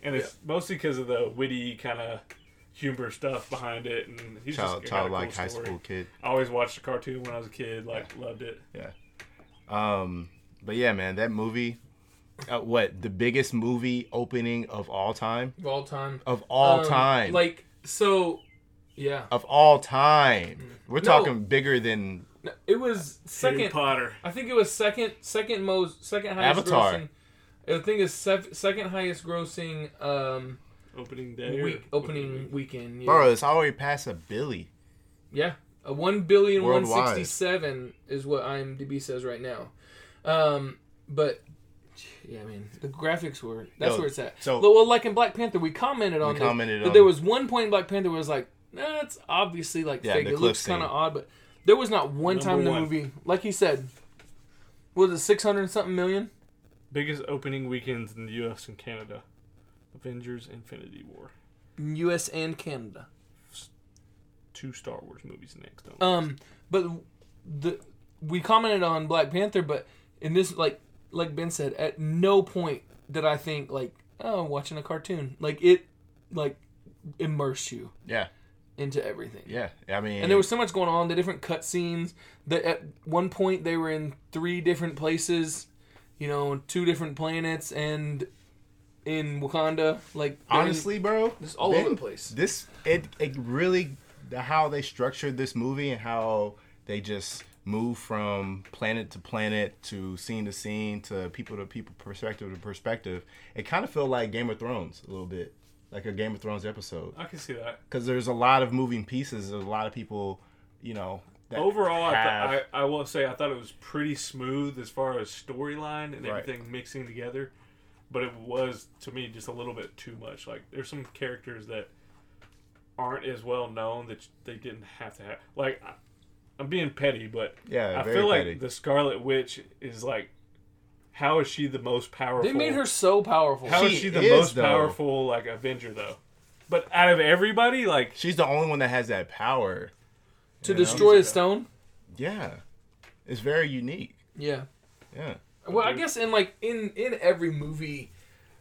and it's mostly because of the witty kind of humor stuff behind it, and he's Child, just got a cool childlike high school kid. I always watched the cartoon when I was a kid, like loved it. Yeah. Um, but yeah, man, that movie. Uh, what the biggest movie opening of all time? of all time. Of all Um, time. Like so, Yeah. of all time. We're No. talking bigger than No, It was Harry second. Potter. I think it was second, second most, second highest Avatar. grossing. I think it's sev- second highest grossing um, Opening day. week opening weekend. Yeah. bro. It's already past a billy. Yeah, a one billion one Worldwide. sixty seven is what IMDb says right now. Um, but yeah, I mean the graphics were that's Yo, where it's at. so- well, like in Black Panther, we commented on We commented that on- there was one point in Black Panther where it was like, nah, it's obviously like Yeah, fake. the It looks kind of odd, but there was not one Number time in the one. movie, like he said, was it six hundred something million? Biggest opening weekends in the U.S. and Canada. Avengers: Infinity War. U.S. and Canada. Two Star Wars movies next. On Um, but the we commented on Black Panther, but in this, like like Ben said, at no point did I think like, oh, I'm watching a cartoon. Like it, like immersed you Yeah, into everything. yeah. I mean, And there was so much going on. The different cut scenes. That at one point they were in three different places, you know, two different planets, and in Wakanda. Like honestly, bro, just all they- over the place. This it it really the how they structured this movie and how they just move from planet to planet to scene to scene to people to people perspective to perspective. It kind of felt like Game of Thrones a little bit, like a Game of Thrones episode, I can see that. because there's a lot of moving pieces. There's a lot of people, you know. That Overall, I, th- I I will say I thought it was pretty smooth as far as storyline and Right. everything mixing together, but it was to me just a little bit too much. Like there's some characters that aren't as well known that they didn't have to have. Like I'm being petty, but yeah, I feel petty. like the Scarlet Witch is like, how is she the most powerful? They made her so powerful. How is She she the is, most though. powerful like Avenger though? But out of everybody, like She's the only one that has that power. to you know? destroy a stone. Yeah, it's very unique. Yeah. Yeah. Well, I guess in like in in every movie,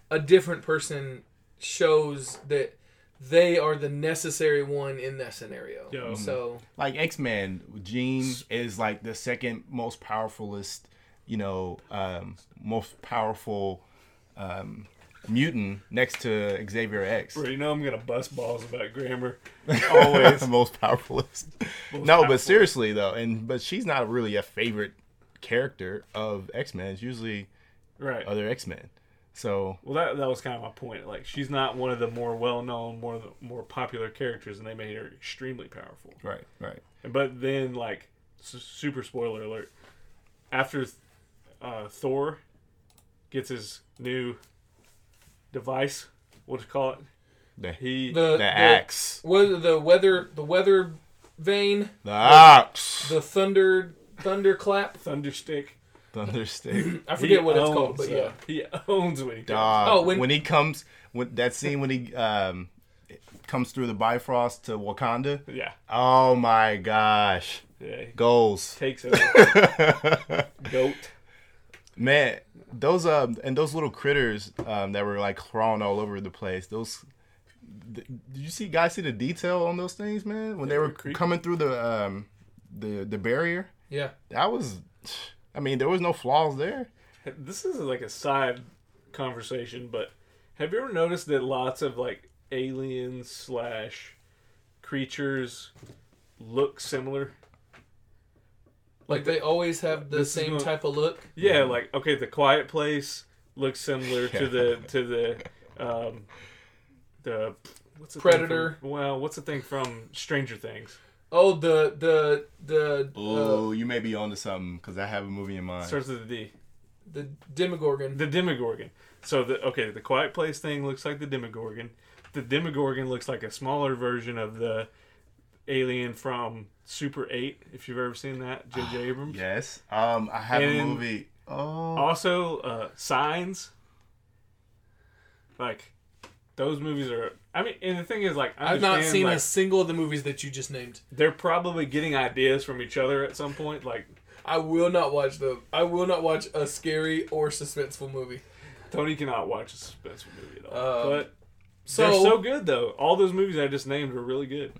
a different person shows that they are the necessary one in that scenario. Yo. So like X Men, Jean is like the second most powerfulest, you know, um, most powerful um, mutant next to Xavier X. bro, you know I'm gonna bust balls about grammar. Always. The most powerfulest. Most no, powerful. but seriously though, and but she's not really a favorite character of X Men. It's usually right. other X Men. So Well, that that was kind of my point. Like, she's not one of the more well-known, more more popular characters, and they made her extremely powerful. right, right. But then, like, super spoiler alert: after uh, Thor gets his new device, what do you call it? The He the the the, axe, what the weather the weather vane the axe, the thunder thunderclap. thunderstick. thunderstick. I forget He what it's called, but uh, yeah. he owns when he comes. Dog. Oh, when, when- he comes, when that scene when he um comes through the Bifrost to Wakanda. Yeah, Oh my gosh, yeah. Goals. takes it. Goat. Man, those um and those little critters um that were like crawling all over the place. Those th- did you see guys see the detail on those things, man? When they They were coming through the um the the barrier, Yeah. that was. I mean, there was no flaws there. This is like a side conversation, but have you ever noticed that lots of like aliens slash creatures look similar? Like they always have the This same gonna- type of look. Yeah, like okay, the Quiet Place looks similar to the to the um the what's the Predator. From, well, what's the thing from Stranger Things? Oh, the the the uh, Oh, you may be onto something because I have a movie in mind. Starts with a D. the Demogorgon. The Demogorgon. So the okay, the Quiet Place thing looks like the Demogorgon. The Demogorgon looks like a smaller version of the alien from Super Eight. If you've ever seen that, J.J. Abrams. Yes. Um, I have a movie. Oh, Also, uh, Signs. Like those movies are. I mean, and the thing is, like, I I've not seen like, a single of the movies that you just named. They're probably getting ideas from each other at some point. Like I will not watch them. I will not watch a scary or suspenseful movie. Tony cannot watch a suspenseful movie at all. Um, but So they're so good though. All those movies I just named were really good.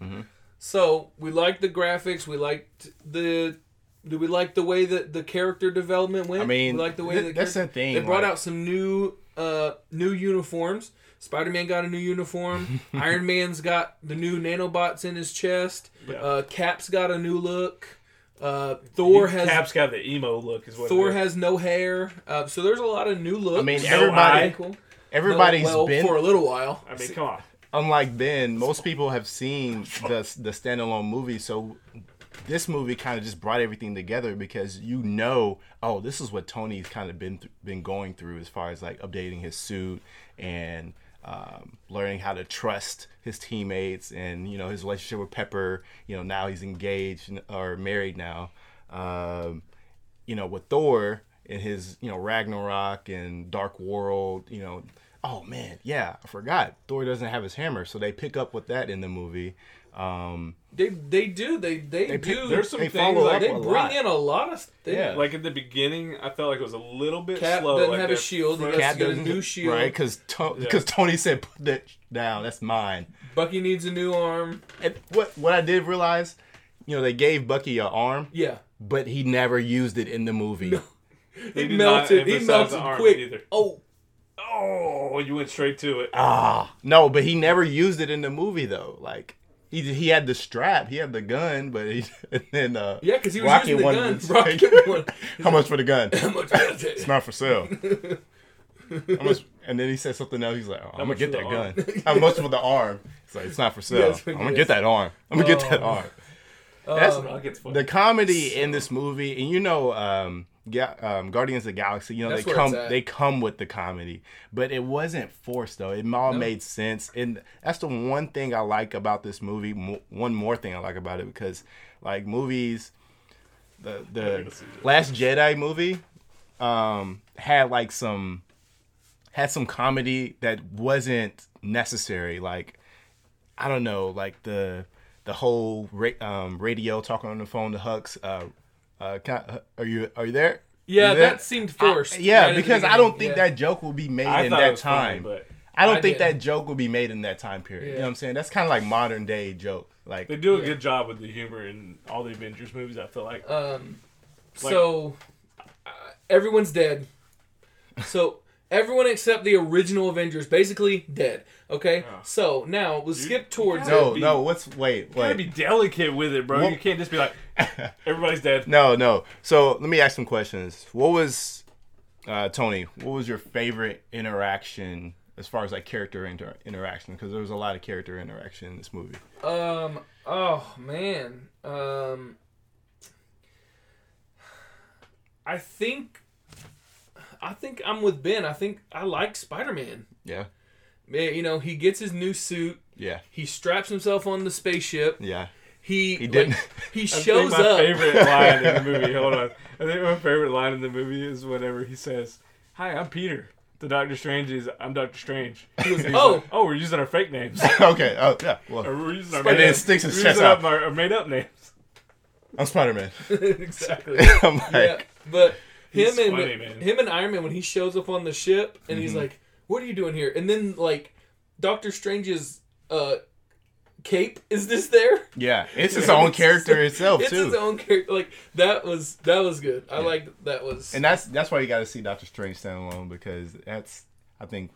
So we liked the graphics. We liked the. Do we like the way that the character development went? I mean, we like the way th- that that's the thing. They brought like- out some new uh, new uniforms. Spider Man got a new uniform. Iron Man's got the new nanobots in his chest. Yeah. Uh, Cap's got a new look. Uh, Thor He- has Cap's got the emo look, is what. Thor it is. has no hair. Uh, so there's a lot of new looks. I mean, No everybody, eye. cool. everybody's well, been for a little while. I mean, come on. Unlike Ben, most people have seen the the standalone movie, so this movie kind of just brought everything together because you know, oh, this is what Tony's kind of been th- been going through as far as like updating his suit and um, learning how to trust his teammates and you know his relationship with Pepper. You know now he's engaged or married now. Um, you know, with Thor and his, you know, Ragnarok and Dark World, you know, oh man, yeah, I forgot. Thor doesn't have his hammer, so they pick up with that in the movie. Um, They they do they they, They pick- do. There's some They things follow like up they a bring lot. in a lot of things. Yeah. Like at the beginning, I felt like it was a little bit Cap slow. doesn't like have a shield. He first- has to get a new shield. right? Because Yeah. Tony said, "Put that down. That's mine." Bucky needs a new arm. And what what I did realize, you know, they gave Bucky an arm, Yeah, but he never used it in the movie. No. They he melted. He melted quick. either. Oh, Oh, you went straight to it. Ah, no, but he never used it in the movie though. Like he he had the strap, he had the gun, but he and then uh, yeah, because he was Rocket using the gun. Rocket. How much for the gun? How much it? It's not for sale. How much? And then he said something else. He's like, oh, "I'm gonna get that the gun. How much for the arm?" It's like, "It's not for sale. I'm gonna get that arm. I'm gonna get that Oh. arm." That's the comedy in this movie, and you know, um, Ga- um, Guardians of the Galaxy. You know, That's they come they come with the comedy, but it wasn't forced though. It all No. made sense, and that's the one thing I like about this movie. Mo- one more thing I like about it because, like movies, the the gonna see this. Last Jedi movie um, had like some had some comedy that wasn't necessary. Like I don't know, like the the whole ra- um, radio talking on the phone to Hux. Uh, uh, can I- are you are you there? yeah, You there? that seemed forced. I- yeah, right because I don't think Yeah. that joke will be made I in that was funny, time. but I don't I think did. that joke will be made in that time period. You know what I'm saying? That's kind of like modern day joke. Like they do a Yeah. good job with the humor in all the Avengers movies. I feel like. Um, Like- so uh, everyone's dead. So everyone except the original Avengers basically dead. Okay, Yeah. so now we'll skip towards gotta no, be- no. What's wait, You gotta wait. be delicate with it, bro. Well- you can't just be like, everybody's dead. No, no. So let me ask some questions. What was uh, Tony? What was your favorite interaction as far as like character inter- interaction? Because there was a lot of character interaction in this movie. Um. Oh man. Um. I think. I think I'm with Ben. I think I like Spider Man. Yeah, You know, he gets his new suit. yeah, He straps himself on the spaceship. yeah. He He didn't. like, he I shows think my up. favorite line in the movie. Hold on. I think my favorite line in the movie is whenever he says, "Hi, I'm Peter." The Doctor Strange is, "I'm Doctor Strange." He goes, "Oh." oh, we're using our fake names. okay. Oh yeah. Or Well, we're using our and made then up- sticks his chest using out. Our, our made up names. I'm Spider Man. exactly. I'm like, yeah, but him and funny, man. him and Iron Man when he shows up on the ship and he's Mhm. like, "What are you doing here?" And then like Doctor Strange's uh cape is this there? yeah. It's its own character itself It's too. his own character. Like that was that was good. I Yeah. liked that was. and that's that's why you got to see Doctor Strange stand alone because that's I think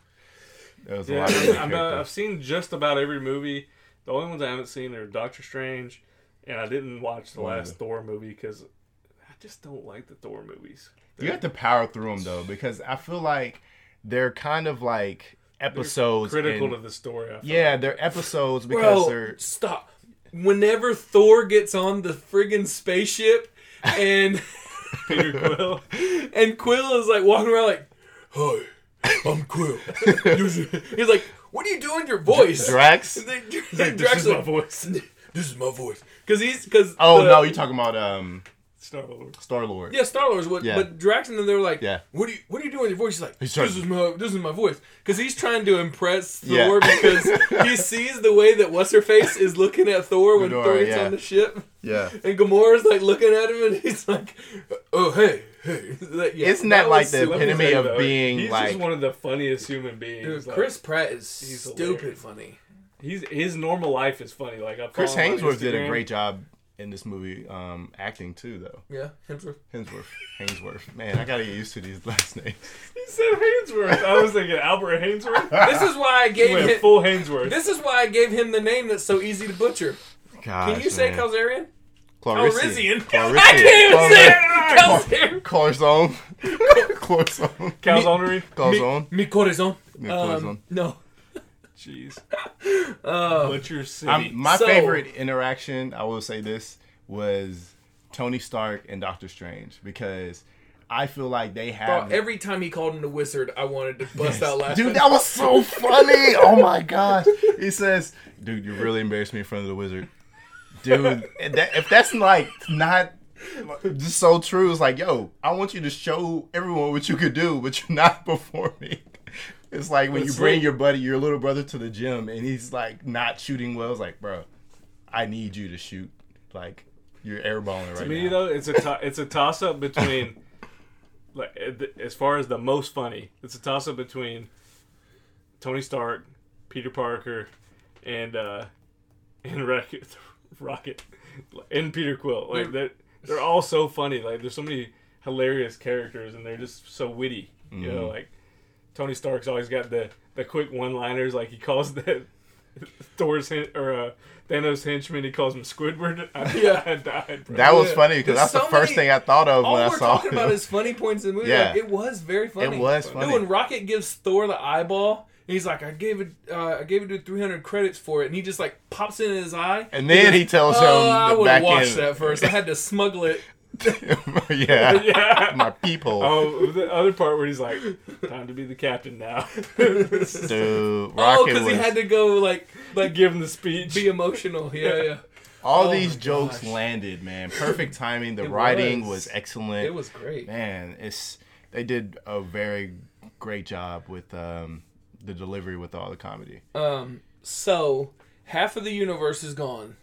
that was a Yeah, lot of good I'm, uh, I've seen just about every movie. The only ones I haven't seen are Doctor Strange, and I didn't watch the last the- Thor movie because I just don't like the Thor movies. You have to power through them though, because I feel like they're kind of like episodes. critical in- to the story. I feel yeah, they're episodes because Bro, they're stop. Whenever Thor gets on the friggin' spaceship and. Peter Quill. and Quill is like walking around like, "Hi, I'm Quill." He's like, "What are you doing? Your voice?" Drax. And then He's like, Drax this is my voice. This is my voice. Because he's because Oh no, you're talking about um Star Lord. Star Lord. Yeah, Star Lord's what, Yeah. but Drax and then they're like, Yeah. "What do you What are you doing with your voice?" He's like, He's "This is my This is my voice," because he's trying to impress Yeah. Thor because he sees the way that what's her face is looking at Thor when Gamora, Thor gets yeah. on the ship, Yeah. and Gamora's like looking at him, and he's like, "Oh hey, hey." Like, yeah, Isn't that like was the super- Let me epitome of though, being, he's like- just one of the funniest human beings. Dude, like, Chris Pratt is He's stupid hilarious. funny. He's his normal life is funny. Like I Chris follow Hainsworth did a great job in this movie um, acting too, though. Yeah, Hemsworth. Hemsworth, Hainsworth. Man, I gotta get used to these last names. He said Hainsworth. I was thinking Albert Hainsworth. This is why I gave him. full Hainsworth. This is why I gave him the name that's so easy to butcher. Gosh, Can you say man. Calzarian? Clarician? Calrissian. I can't even say Clarician. Calzarian. Corazon. Corazon. Calzonery. Corazon. Mi corazon. Mi Um, no. Jeez. Uh, Butcher City. I'm, my So- favorite interaction, I will say this, was Tony Stark and Doctor Strange because I feel like they bro, have. every time he called him the wizard, I wanted to bust out laughing. Dude, that was so funny. Oh my gosh. He says, Dude, you really embarrassed me in front of the wizard. Dude, that, if that's like not just so true, it's like, yo, I want you to show everyone what you could do, but you're not performing. It's like when It's you bring like- your buddy, your little brother to the gym and he's like not shooting well. It's like, bro, I need you to shoot. Like, you're airballing right now. to me now. though, it's a to- it's a toss up between like uh, as far as the most funny, it's a toss up between Tony Stark, Peter Parker, and uh and Rocket, Rocket, and Peter Quill. Like they're they're all so funny. Like there's so many hilarious characters, and they're just so witty. You know, like Tony Stark's always got the the quick one liners. Like he calls the Thor's hen- or uh, Thanos henchman. He calls him Squidward. I, Yeah. I died. Bro. that was Yeah. funny because There's that's the first many- thing I thought of when I saw. All we're saw talking him. about is funny points in the movie. Yeah. Like, it was very funny. It was Dude, funny. when Rocket gives Thor the eyeball, he's like, "I gave it, uh, I gave it to 300 credits for it," and he just like pops it in his eye, And then he tells him Oh, I would back have watched that first. I had to smuggle it. yeah. Yeah. My people. Oh, the other part where he's like, "Time to be the captain now." Dude, Oh, because was. he had to go like, like Give him the speech. be emotional. Yeah, yeah. all Oh these jokes gosh. landed, man. Perfect timing. The It writing was. was, excellent. It was great. man. It's they did a very great job with um, the delivery with all the comedy. Um, so half of the universe is gone.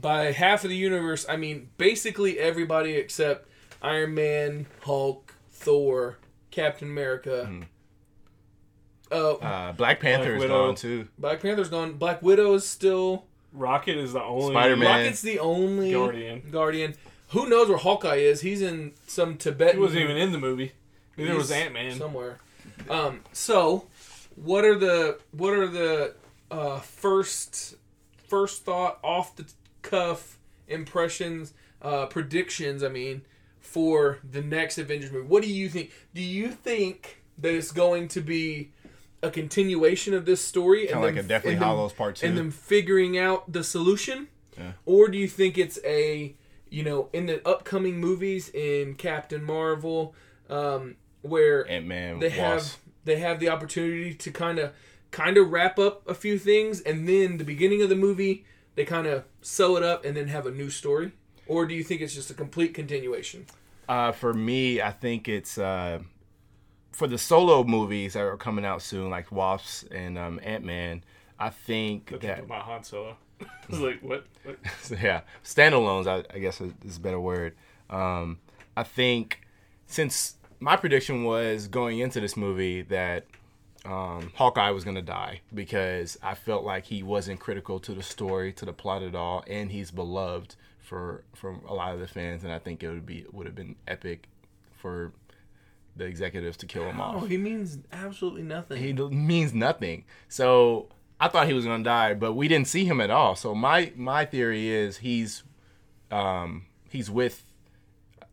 By half of the universe, I mean basically everybody except Iron Man, Hulk, Thor, Captain America. Uh, Uh, Black Panther is Widow. gone too. Black Panther's gone. Black Widow is still. Rocket is the only Spider-Man. Rocket's the only Guardian. Guardian. Who knows where Hawkeye is? He's in some Tibetan. He wasn't even in the movie. Neither was Ant Man. somewhere. Um, so, what are the what are the uh, first first thought off the cuff impressions uh, predictions? I mean, for the next Avengers movie, what do you think? Do you think that it's going to be a continuation of this story Kind of like a Deathly them- Hollows Part Two. and them figuring out the solution, Yeah. or do you think it's a you know in the upcoming movies in Captain Marvel, um, where Ant Man. they have they have the opportunity to kind of kind of wrap up a few things, and then the beginning of the movie they kind of sew it up and then have a new story, or do you think it's just a complete continuation? Uh, for me, I think it's uh, for the solo movies that are coming out soon, like Wasps and um, Ant Man. I think Looking that for my Han Solo. I was like, what? what? yeah, standalones. I, I guess is is a better word. Um, I think since my prediction was going into this movie that um, Hawkeye was gonna die because I felt like he wasn't critical to the story, to the plot at all, and he's beloved for from a lot of the fans, and I think it would be would have been epic for the executives to kill him off Oh, he means absolutely nothing. he means nothing. So I thought he was gonna die, but we didn't see him at all. So my my theory is he's um he's with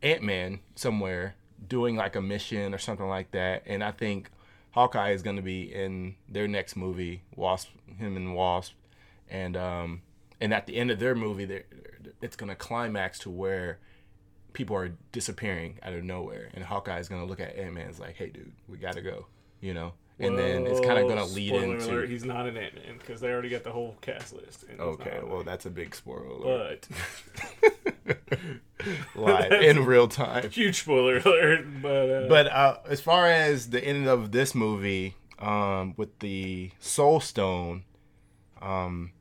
Ant Man somewhere doing like a mission or something like that, and I think Hawkeye is gonna be in their next movie, Wasp, him and Wasp, and um and at the end of their movie, it's gonna climax to where people are disappearing out of nowhere, and Hawkeye is gonna look at Ant Man is like, "Hey, dude, we gotta go," you know. And then it's kind of gonna Whoa, lead into. Alert, he's not an Ant Man because they already got the whole cast list. okay, well that's a big spoiler alert. but Live in real time. huge spoiler alert. But uh, But uh, as far as the end of this movie, um, with the Soul Stone, um,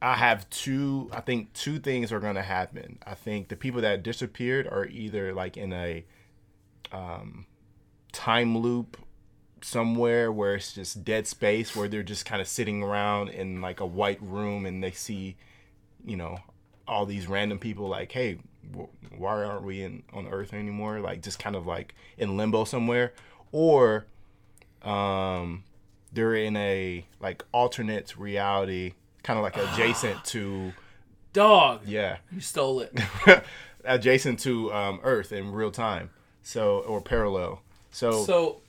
I have two. I think two things are going to happen. I think the people that disappeared are either like in a um, time loop somewhere where it's just dead space, where they're just kind of sitting around in like a white room and they see, you know, all these random people like, hey, wh- why aren't we in on Earth anymore? Like just kind of like in limbo somewhere, or um, they're in a like alternate reality, kind of like adjacent to Dog, yeah, you stole it. adjacent to um, Earth in real time. So or parallel. So, So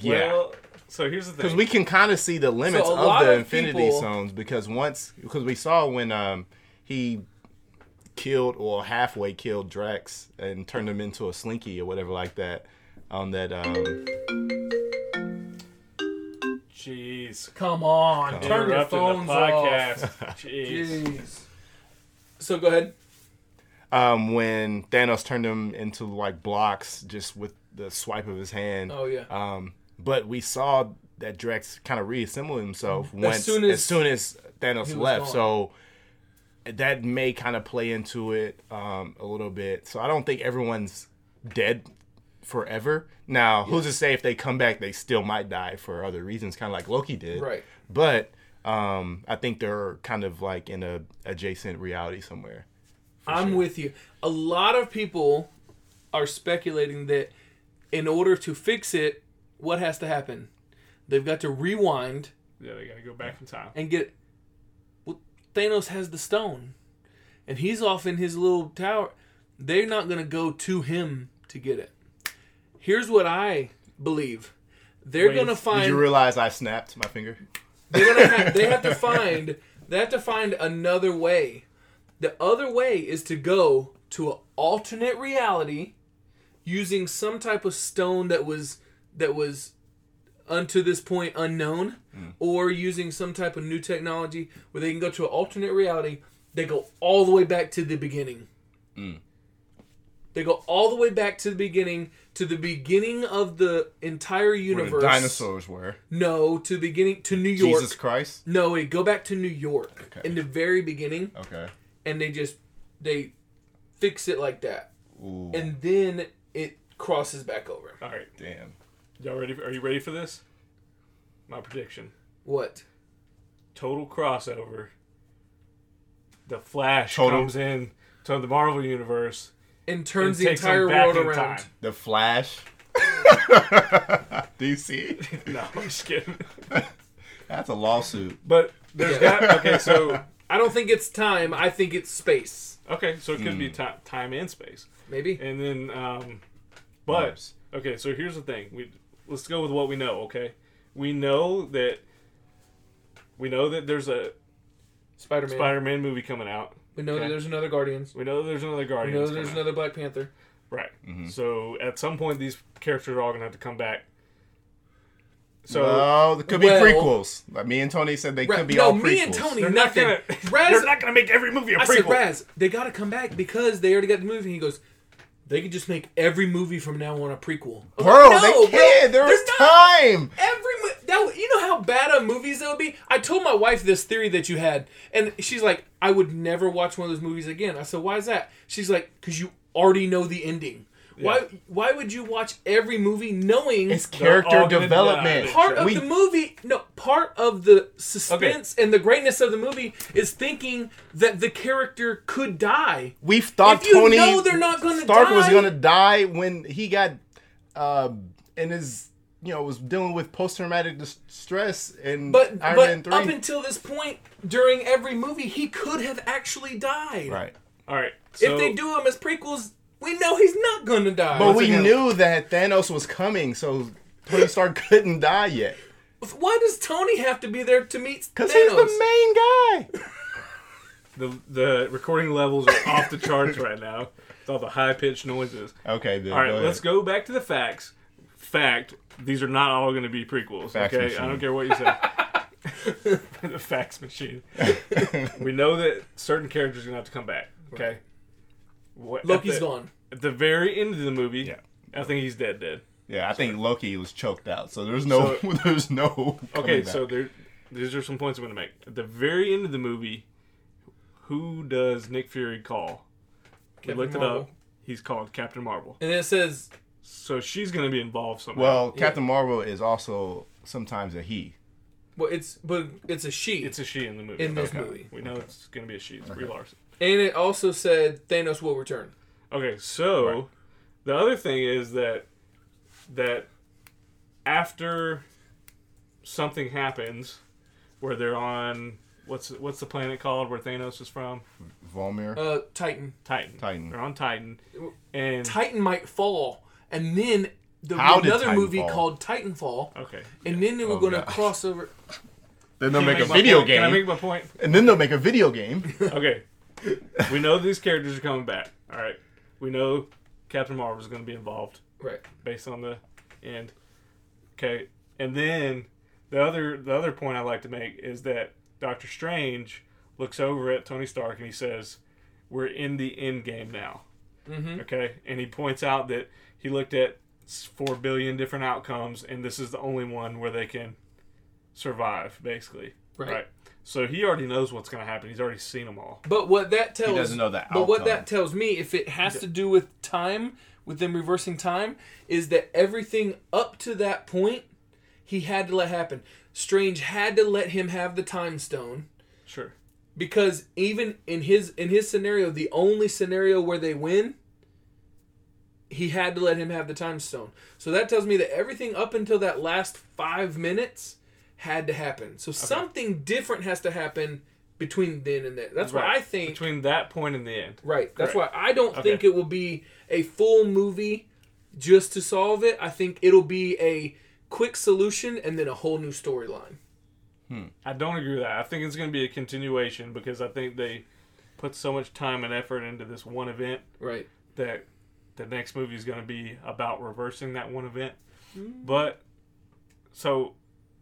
yeah. Well, so here's the thing. because we can kind of see the limits So of the of infinity people- zones because once because we saw when um he killed or halfway killed Drax and turned him into a slinky or whatever like that on that um Jeez. come on, turn your Interrupting phones the off. Jeez. Jeez. So go ahead. um when Thanos turned him into like blocks just with the swipe of his hand Oh yeah. um but we saw that Drax kind of reassemble himself once soon as as soon as Thanos left. gone. So that may kind of play into it um, a little bit. So I don't think everyone's dead forever. Now, who's to say if they come back, they still might die for other reasons, kind of like Loki did. Right. But um, I think they're kind of like in a adjacent reality somewhere. I'm with you. A lot of people are speculating that in order to fix it, what has to happen? They've got to rewind Yeah, they gotta go back in time. and get. Well, Thanos has the stone, and he's off in his little tower. They're not going to go to him to get it. Here's what I believe: they're going to find. Did you realize I snapped my finger? They're gonna have, they have to find they have to find another way. The other way is to go to an alternate reality using some type of stone that was that was unto this point unknown mm. or using some type of new technology where they can go to an alternate reality they go all the way back to the beginning mm. they go all the way back to the beginning to the beginning of the entire Where universe the dinosaurs were. no to the beginning to new york Jesus Christ. no, wait, go back to New York Okay. in the very beginning, Okay. and they just they fix it like that, Ooh, and then it crosses back over. All right, damn. Y'all ready? For, are you ready for this? My prediction: What? total crossover. The Flash Total- comes in to the Marvel universe And turns and the takes them entire back world in around. time. The Flash. Do you see? No, I'm just kidding. That's a lawsuit. But there's got okay. So I don't think it's time. I think it's space. okay, so it could be ti time and space, Maybe. and then um, but okay. So here's the thing. We let's go with what we know. Okay, we know that we know that there's a Spider-Man. Spider-Man movie coming out. we know that there's another Guardians. We know that there's another Guardians. We know that there's coming out. another Black Panther. Right. Mm-hmm. So at some point, these characters are all gonna have to come back. So well, there could well- be prequels. Like me and Tony said, they Ra- could be no, all me prequels. and Tony, they're not nothing. gonna Raz, they're not gonna make every movie a I said, prequel. Raz, they got to come back because they already got the movie. He goes, they could just make every movie from now on a prequel. Bro, like, they "No, can. bro, There's they're not." time. Every that you know how bad of movies that would be. I told my wife this theory that you had, and she's like, "I would never watch one of those movies again." I said, "Why is that?" She's like, "Cause you already know the ending. Why? Why would you watch every movie knowing It's character gonna development. die. part of We- the movie? No, part of the suspense and the greatness of the movie is thinking that the character could die. we thought If you Tony know they're not gonna Stark was die- gonna die when he got uh in his you know was dealing with post traumatic stress and But Iron but Man three. up until this point, during every movie, he could have actually died. right. All right. So, if they do him as prequels, we know he's not gonna die. But Once we again- knew that Thanos was coming, so Tony Stark couldn't die yet. Why does Tony have to be there to meet Thanos? Because he's the main guy. the the recording levels are off the charts right now. With all the high pitched noises. Okay, then. All right, go let's go back to the facts. Fact: These are not all going to be prequels. Fax okay, machine. I don't care what you say. the fax machine. we know that certain characters are going to have to come back. Okay. What, at Loki's the- gone. At the very end of the movie, Yeah. I think he's dead. Dead. Yeah, I think Loki was choked out, so there's no, there's no. Okay, coming so there, these are some points I'm going to make. At the very end of the movie, who does Nick Fury call? Captain we looked it up. He's called Captain Marvel. And it says, So she's going to be involved somehow. well, Yeah. Captain Marvel is also sometimes a he. Well, it's but it's a she. It's a she in the movie. In this Okay. movie. we know it's going to be a she. It's Brie Larson. And it also said Thanos will return. Okay, so Right. the other thing is that that after something happens, where they're on what's what's the planet called where Thanos is from? Vormir, Uh, Titan. Titan. Titan. They're on Titan, and Titan might fall, and then the How did another Titan movie fall? called Titanfall, okay. and then they were Oh, going to gosh. cross over. Then they'll Can make a video point? Can I game, make my point? and then they'll make a video game. Okay, we know these characters are coming back. All right, we know Captain Marvel is going to be involved. Right. based on the end. Okay, and then the other the other point I like to make is that Doctor Strange looks over at Tony Stark and he says, "We're in the end game now." Mm-hmm. Okay, and he points out that he looked at four billion different outcomes, and this is the only one where they can survive, basically. Right. So he already knows what's going to happen. He's already seen them all. But what that tells doesn't know the But what that tells me, if it has to do with time, with them reversing time, is that everything up to that point, he had to let happen. Strange had to let him have the time stone Sure. because even in his in his scenario, the only scenario where they win, he had to let him have the time stone. So that tells me that everything up until that last five minutes had to happen. So something different has to happen between then and there. That's why I think between that point and the end. Right. That's Correct. why I don't Okay. think it will be a full movie just to solve it. I think it'll be a quick solution and then a whole new storyline. Hmm. I don't agree with that. I think it's going to be a continuation because I think they put so much time and effort into this one event Right. that the next movie is going to be about reversing that one event. Hmm. But so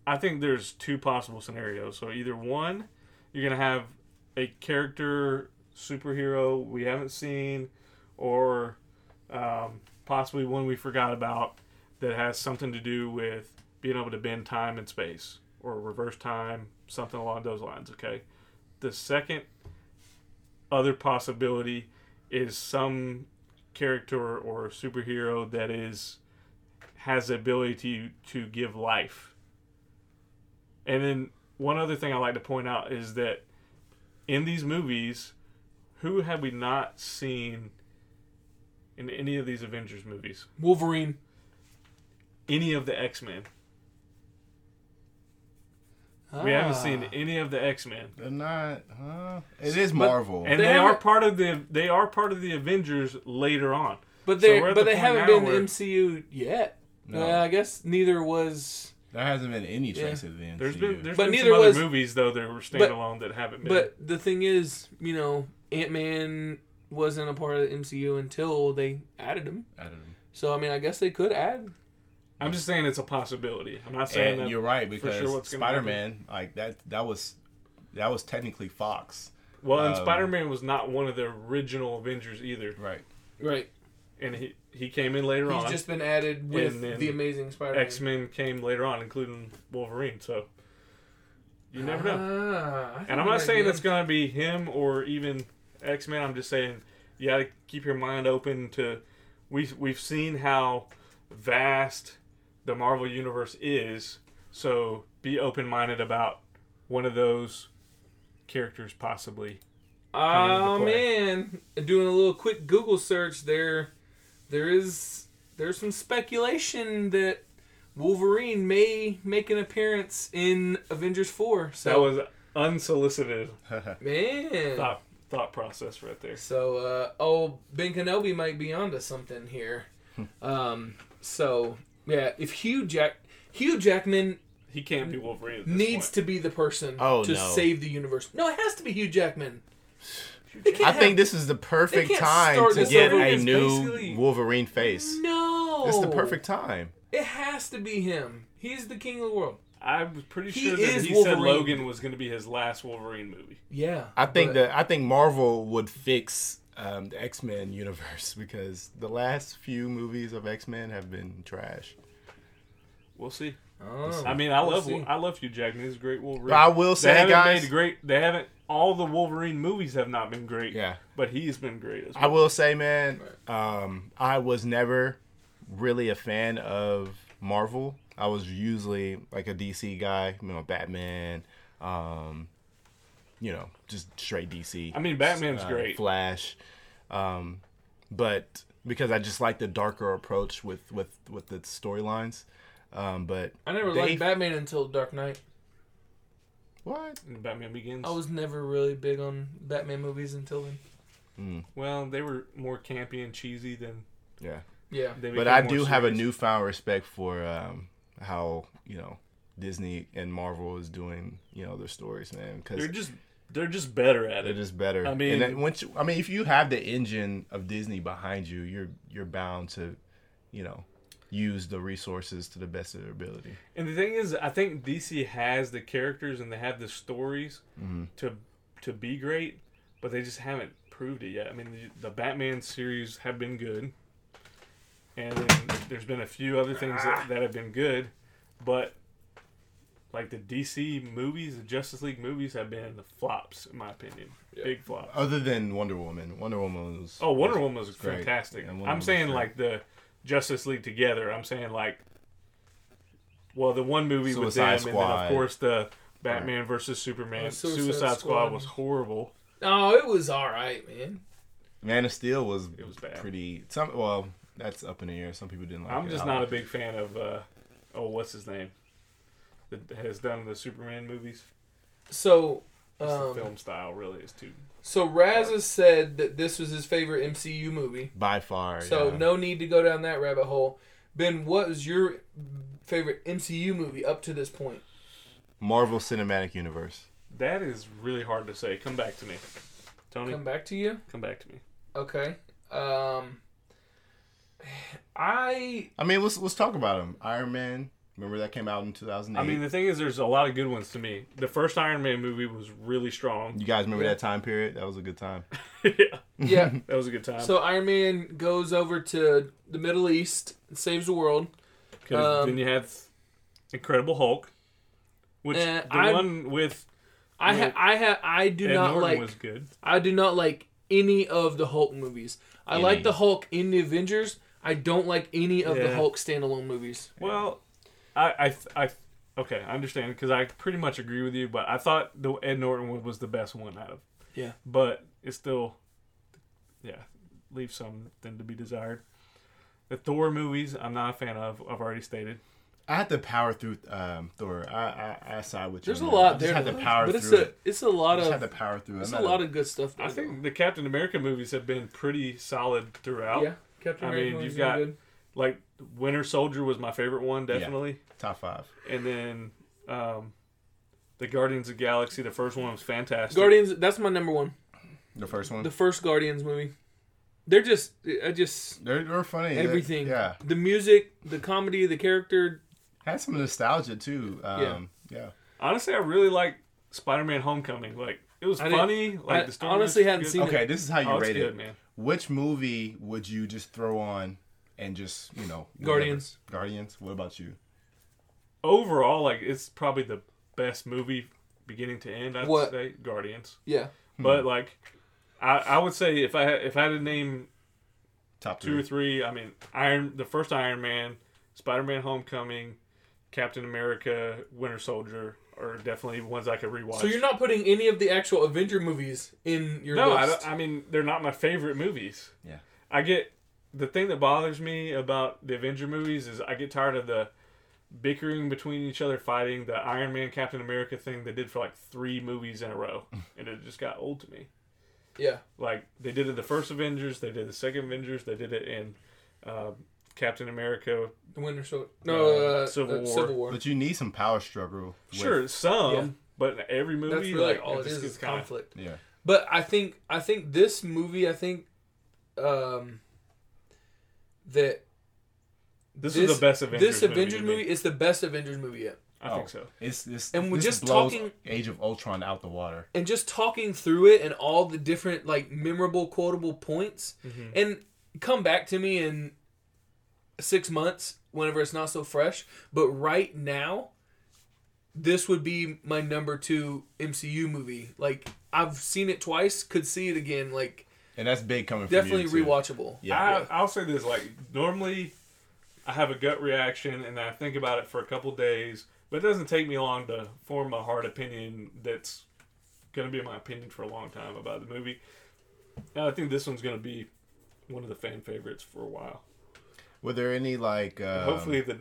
I think there's two possible scenarios. So either one, you're to have a character superhero we haven't seen, or um, possibly one we forgot about that has something to do with being able to bend time and space or reverse time, something along those lines. Okay. The second other possibility is some character or superhero that is has the ability to, to give life. And then one other thing I like to point out is that in these movies, who have we not seen in any of these Avengers movies? Wolverine. Any of the X Men. We haven't seen Ah. any of the X Men. They're not. Huh? It is Marvel. And They they, are part of the they are part of the Avengers later on. But they we're but the they haven't been the where- MCU yet. No. Uh, I guess neither was there hasn't been any trace of the MCU. There's been there's But been neither some other movies though that were standalone that haven't been. But the thing is, you know, Ant Man wasn't a part of the MCU until they added him. I don't. So I mean, I guess they could add. I'm just saying it's a possibility. I'm not saying And that. you're right because sure Spider-Man, like that, that was that was technically Fox, Well, and um, Spider-Man was not one of the original Avengers either, right? Right. And he he came in later He's on. He's just been added with the Amazing Spider-Man. X Men came later on, including Wolverine. So you never know. Ah, And I'm not saying it's going to be him or even X Men. I'm just saying you got to keep your mind open to. We we've seen how vast the Marvel universe is, so be open minded about one of those characters possibly. Oh man, doing a little quick Google search there, there is there's some speculation that Wolverine may make an appearance in Avengers Four. So That was unsolicited man. thought thought process right there. So uh, oh, Ben Kenobi might be onto something here. um, so yeah, if Hugh Jack Hugh Jackman He can't be Wolverine. At this needs point. to be the person Oh, to no. save the universe. No, it has to be Hugh Jackman. They can't I have- think this is the perfect time to get a new basically- Wolverine face. No, It's the perfect time. It has to be him. He's the king of the world. I was pretty He sure that is he said Logan was going to be his last Wolverine movie. Yeah, I think but- that I think Marvel would fix um, the X Men universe because the last few movies of X Men have been trash. We'll see. Oh, I mean, I we'll love see. I love Hugh Jackman. He's a great Wolverine. But I will they say, haven't guys, made great. They haven't. All the Wolverine movies have not been great. yeah, but he's been great as well. I will say, man, um, I was never really a fan of Marvel I was usually like a DC guy, you know, Batman, um, you know, just straight DC. I mean, Batman's uh, great. Flash, um, but because I just like the darker approach with with with the storylines. Um, but I never they- liked Batman until Dark Knight. What? And Batman Begins. I was never really big on Batman movies until then. well, they were more campy and cheesy than Yeah, Yeah. but I more do have a newfound respect for um, how you know Disney and Marvel is doing you know their stories, man. Because They're just they're just better at They're it. just better. I mean- and then once you, I mean, if you have the engine of Disney behind you, you're you're bound to, you know, use the resources to the best of their ability. And the thing is, I think DC has the characters and they have the stories Mm-hmm. to to be great, but they just haven't proved it yet. I mean, the, the Batman series have been good, and then there's been a few other things that, that have been good, but like the DC movies, the Justice League movies have been the flops in my opinion, big flops. Other than Wonder Woman, Wonder Woman was Oh, Wonder Woman was great. fantastic. Yeah, Wonder I'm Woman was saying like the Justice League together. I'm saying like, well, the one movie with them, Suicide and then of course the Batman versus Superman. Oh, Suicide, Suicide Squad. Squad. was horrible. Oh, it was all right, man. Man of Steel was It was bad. pretty. Some well, that's up in the air. Some people didn't like. I'm it. just not a big fan of. uh Oh, what's his name? That has done the Superman movies. So, um, the film style really is too. So Raz has said that this was his favorite MCU movie. by far. So yeah. no need to go down that rabbit hole. Ben, what was your favorite MCU movie up to this point? Marvel Cinematic Universe. That is really hard to say. Come back to me, Tony. Come back to you. Come back to me. Okay. Um, I I mean, let's let's talk about them. Iron Man. Remember that came out in 2008. I mean, the thing is, there's a lot of good ones to me. The first Iron Man movie was really strong. you guys remember Yeah. that time period? That was a good time. yeah, yeah. that was a good time. so Iron Man goes over to the Middle East, and saves the world. 'Cause um, then you had Incredible Hulk, which Eh, the I- one with I ha- I ha- I do Ed not Norton like was good. I do not like any of the Hulk movies. I Any. like the Hulk in the Avengers. I don't like any of the Hulk standalone movies. Well, I, I, I okay, I understand because I pretty much agree with you. But I thought the Ed Norton one was the best one out of. Yeah. But it's still, yeah, leaves something to be desired. The Thor movies, I'm not a fan of. I've already stated. I had to power through um, Thor. I, I I side with you. There's a on that. I lot there, had to power but it's through a it. it's a lot I just of had to power through it's I'm a not lot of good stuff. I there, think the Captain America movies have been pretty solid throughout. yeah, Captain I America mean, was you've got- good. Like Winter Soldier was my favorite one, definitely. top five. And then um, the Guardians of the Galaxy, the first one was fantastic. Guardians. That's my number one. The first one. The first Guardians movie. They're just I just they're, they're funny. everything. Yeah, The music, the comedy, the character. had some nostalgia too. Um, yeah. Honestly, I really like Spider-Man: Homecoming. Like it was I funny. Like I the story honestly was hadn't good. seen it. Okay, this is how you Oh, it's rate good, it. man. Which movie would you just throw on and just you know whatever? Guardians. Guardians. What about you? Overall, like it's probably the best movie beginning to end. I'd What? say Guardians. Yeah. Hmm. But like, I, I would say if I had, if I had to name Top two or three. three, I mean Iron, the first Iron Man, Spider-Man: Homecoming, Captain America, Winter Soldier are definitely ones I could rewatch. So you're not putting any of the actual Avenger movies in your no, I, list. don't- I mean they're not my favorite movies. Yeah. I get the thing that bothers me about the Avenger movies is I get tired of the bickering between each other, fighting the Iron Man Captain America thing they did for like three movies in a row, and it just got old to me. yeah. Like they did it in the first Avengers, they did the second Avengers, they did it in uh, Captain America. The Winter Soldier. No, Uh, uh, Civil uh, War. Civil War. But you need some power struggle. with- Sure, some, Yeah. but every movie That's really like all it just is. gets Is kinda- conflict. Yeah. But I think I think this movie. I think um, that This, is the best Avengers this Avengers movie. movie is the best Avengers movie yet. I Oh, think so. It's this. And we're just blows talking- Age of Ultron out the water. and just talking through it and all the different like memorable quotable points Mm-hmm. and come back to me in six months whenever it's not so fresh but right now this would be my number two mcu movie like i've seen it twice could see it again like And that's big coming from definitely you, too. rewatchable Yeah. I, I'll say this: like normally, I have a gut reaction and I think about it for a couple days, but it doesn't take me long to form a hard opinion that's going to be my opinion for a long time about the movie. And I think this one's going to be one of the fan favorites for a while. Were there any like? Um, Hopefully, the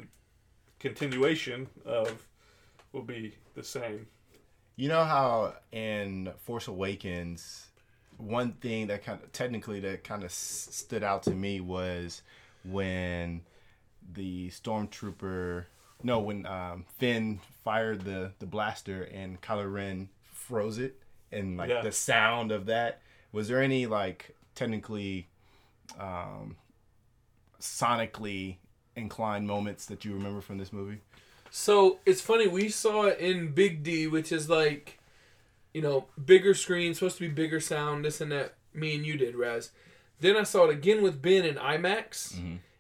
continuation of will be the same. You know how in Force Awakens, one thing that kind of technically that kind of s- stood out to me was when the stormtrooper, no, when um, Finn fired the the blaster and Kylo Ren froze it, and like Yeah. the sound of that. Was there any like technically, um, sonically inclined moments that you remember from this movie? So it's funny. We saw it in Big D, which is like, you know, bigger screen, supposed to be bigger sound, this and that. Me and you did, Raz. Then I saw it again with Ben in IMAX,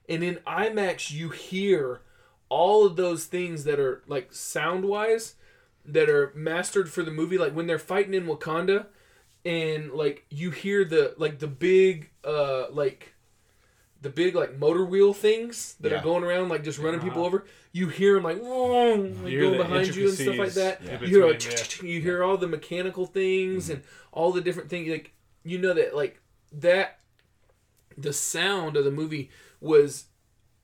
and in IMAX you hear all of those things that are like sound wise that are mastered for the movie. Like when they're fighting in Wakanda, and like you hear the like the big uh like the big like motor wheel things that Yeah. are going around like just running people Uh-huh. over. You hear them like, like hear going behind you and stuff like that. intricacies in You hear, like, yeah. you hear all the mechanical things and all the different things. Like you know that like that the sound of the movie was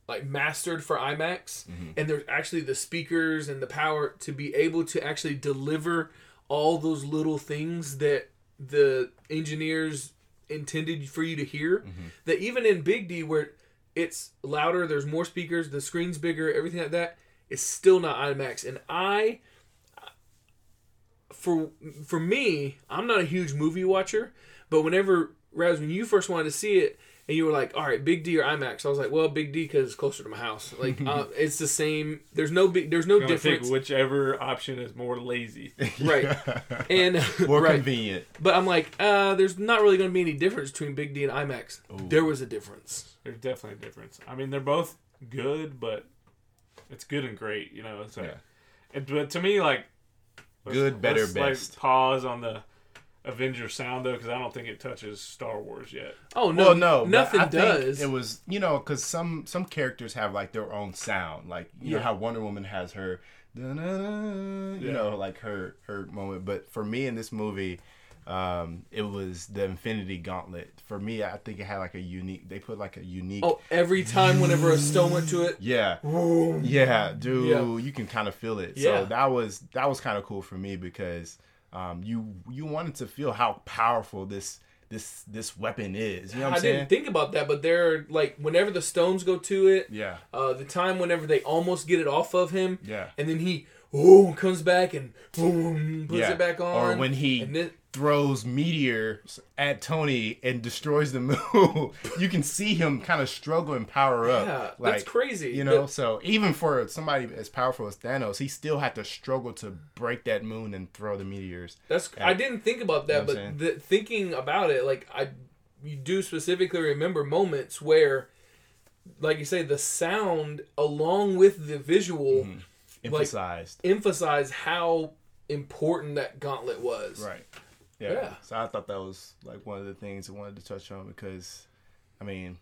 like mastered for IMAX and there's actually the speakers and the power to be able to actually deliver all those little things that the engineers intended for you to hear mm-hmm. that even in Big D where it's louder there's more speakers the screen's bigger everything like that it's still not IMAX. And I for for me I'm not a huge movie watcher but whenever Raz when you first wanted to see it and you were like, "All right, Big D or IMAX," I was like, "Well, Big D because it's closer to my house. Like, uh, it's the same. There's no big. There's no I'm gonna take difference, whichever option is more lazy. right? And More right. convenient. But I'm like, uh, there's not really going to be any difference between Big D and IMAX. There was a difference. There's definitely a difference. I mean, they're both good, but it's good and great. You know, so Yeah. it, but to me, like Good, better, let's, like, best. pause on the Avengers sound though, because I don't think it touches Star Wars yet. Oh no, well, no, nothing I think does. It was you know because some some characters have like their own sound, like you know how Wonder Woman has her, you Yeah. know, like her her moment. But for me in this movie, um, it was the Infinity Gauntlet. For me, I think it had like a unique. They put like a unique. oh, every time whenever a stone went to it, Yeah, yeah, dude, Yeah. you can kind of feel it. Yeah. So that was that was kind of cool for me because um, you you wanted to feel how powerful this this this weapon is. You know what I I'm saying? didn't think about that, but they're like whenever the stones go to it, yeah, uh, the time whenever they almost get it off of him, yeah. and then he oh comes back and boom puts Yeah. it back on, Or when he throws meteors at Tony and destroys the moon, you can see him kind of struggle and power up. yeah, like, that's crazy. You know, so even for somebody as powerful as Thanos, he still had to struggle to break that moon and throw the meteors. That's I didn't think about that, You know but the, thinking about it, like I, you do specifically remember moments where, like you say, the sound along with the visual Mm-hmm. Emphasized. emphasize how important that gauntlet was. right. Yeah. Yeah. So I thought that was like one of the things I wanted to touch on because, I mean,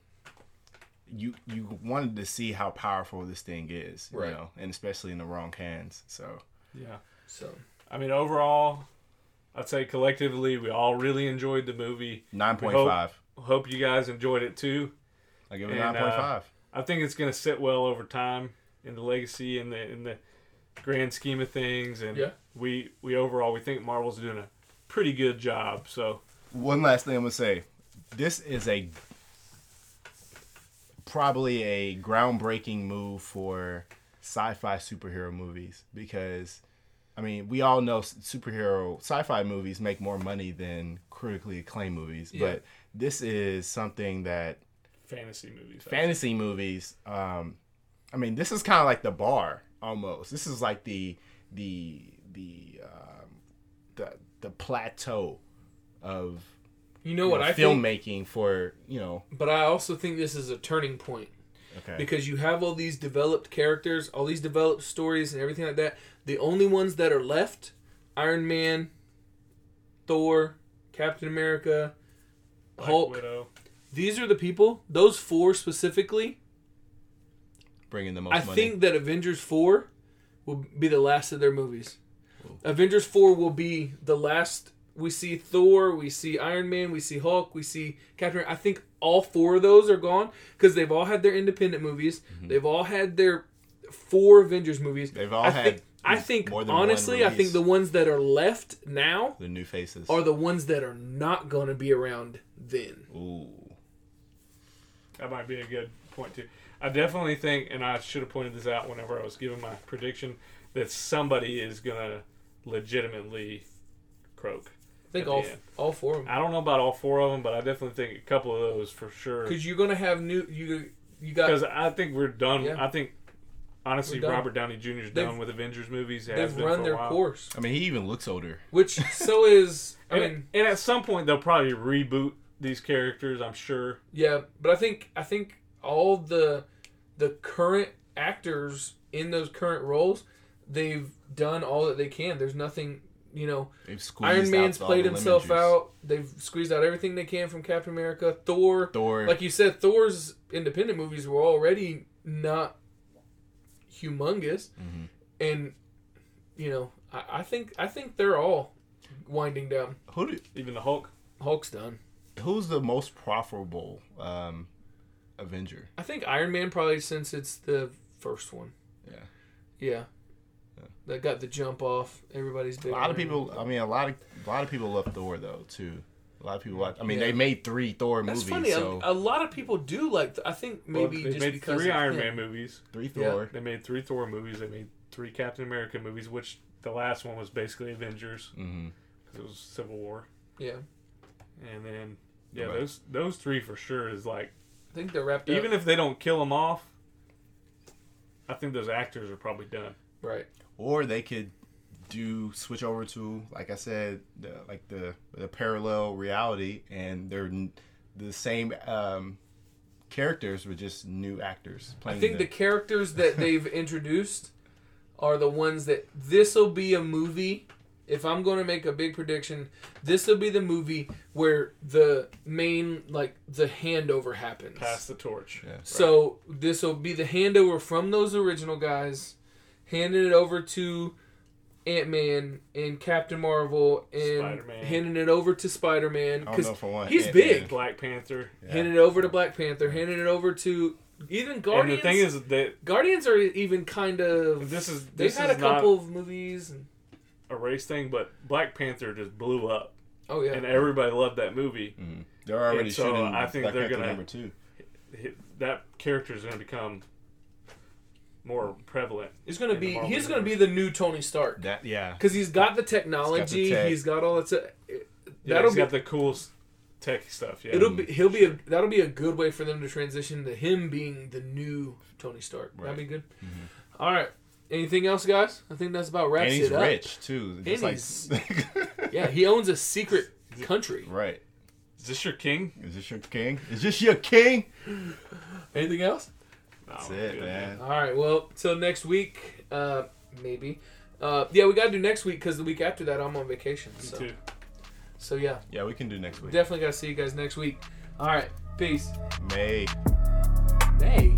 you you wanted to see how powerful this thing is, you Right. know, and especially in the wrong hands. So Yeah. So I mean, overall, I'd say collectively we all really enjoyed the movie. nine point five. Hope you guys enjoyed it too. I give it And, uh, nine point five. I think it's going to sit well over time in the legacy and the in the grand scheme of things. And Yeah. we we overall we think Marvel's doing a pretty good job. So One last thing I'm gonna say. This is a probably a groundbreaking move for sci-fi superhero movies because I mean we all know superhero sci-fi movies make more money than critically acclaimed movies, Yeah. but this is something that fantasy movies. fantasy movies um i mean this is kind of like the bar almost this is like the the the um the the plateau of you know you what know, I think, filmmaking for you know but I also think this is a turning point. okay because you have all these developed characters, all these developed stories, and everything like that. The only ones that are left Iron Man, Thor, Captain America, Black Hulk. Widow. These are the people, those four specifically, bringing the most I money. think that Avengers four will be the last of their movies. Avengers four will be the last. We see Thor, we see Iron Man, we see Hulk, we see Captain. I think all four of those are gone because they've all had their independent movies. They've all had their four Avengers movies. Mm-hmm. They've all I had Think, I think more than one honestly, I think the ones that are left now the new faces. are the ones that are not going to be around then. Ooh. That might be a good point too. I definitely think, and I should have pointed this out whenever I was giving my prediction, that somebody is gonna legitimately croak. I think all end. all four of them. I don't know about all four of them, but I definitely think a couple of those for sure. Because you're going to have new. You you got Because I think we're done. Yeah. I think honestly, Robert Downey Jr. is done with Avengers movies. They've been run for a their while. course. I mean, he even looks older. Which so is I And, mean and at some point they'll probably reboot these characters. I'm sure. yeah, but I think I think all the the current actors in those current roles, they've done all that they can. There's nothing, you know. They've squeezed Iron Man's out all played the himself juice. out. They've squeezed out everything they can from Captain America. Thor, Thor. like you said, Thor's independent movies were already not humongous, Mhm. and you know, I, I think I think they're all winding down. who do, Even the Hulk. Hulk's done. who's the most profitable um, Avenger? I think Iron Man probably since it's the first one. Yeah. Yeah. Yeah. That got the jump off. Everybody's big. A lot of people. I mean, a lot of a lot of people love Thor though too. A lot of people. Like, I mean, Yeah. they made three Thor That's movies, funny. so A, a lot of people do like. I think maybe Well, they just made because three of Iron him. Man movies. three Yeah. Thor. They made three Thor movies. They made three Captain America movies, which the last one was basically Avengers mm-hmm. because it was Civil War. Yeah, And then yeah, Right. those those three for sure is like I think they're wrapped up. even if they don't kill them off, I think those actors are probably done. right. Or they could do switch over to, like I said, the, like the the parallel reality, and they're n- the same um, characters with just new actors playing. I playing. think the characters that they've introduced are the ones that this will be a movie. If I'm going to make a big prediction, this will be the movie where the main like the handover happens. Pass the torch. Yeah. So this will be the handover from those original guys, handing it over to Ant Man and Captain Marvel, and Spider-Man. handing it over to Spider Man I don't know because if I want he's Ant-Man. big. Black Panther. Yeah. handing it over to Black Panther, handing it over to even Guardians. And the thing is that Guardians are even kind of. This is- they've this had a couple of movies. And, a race thing, but Black Panther just blew up, oh yeah, and everybody loved that movie. Mhm. They're already And so shooting. I think Black they're Panther gonna- number two. Hi- That character is going to become more prevalent. he's gonna be Marvel he's gonna be the new Tony Stark That yeah. because he's got the technology. tech. he's got all that. stuff. Yeah, That'll he's be got the cool s- tech stuff. Yeah, It'll be mm. he'll be a that'll be a good way for them to transition to him being the new Tony Stark. That'd be good. Mm-hmm. All right. Anything else, guys? I think that's about wraps And he's it up. rich too. Just he's- like Yeah, he owns a secret country. right. is this your king? Is this your king? Is this your king? Anything else? No, That's it, good, man. All right. Well, till next week, uh, maybe. Uh, yeah, we gotta do next week because the week after that I'm on vacation. Me So, too. so yeah, Yeah, we can do next week. definitely gotta see you guys next week. All right. Peace. May. Hey.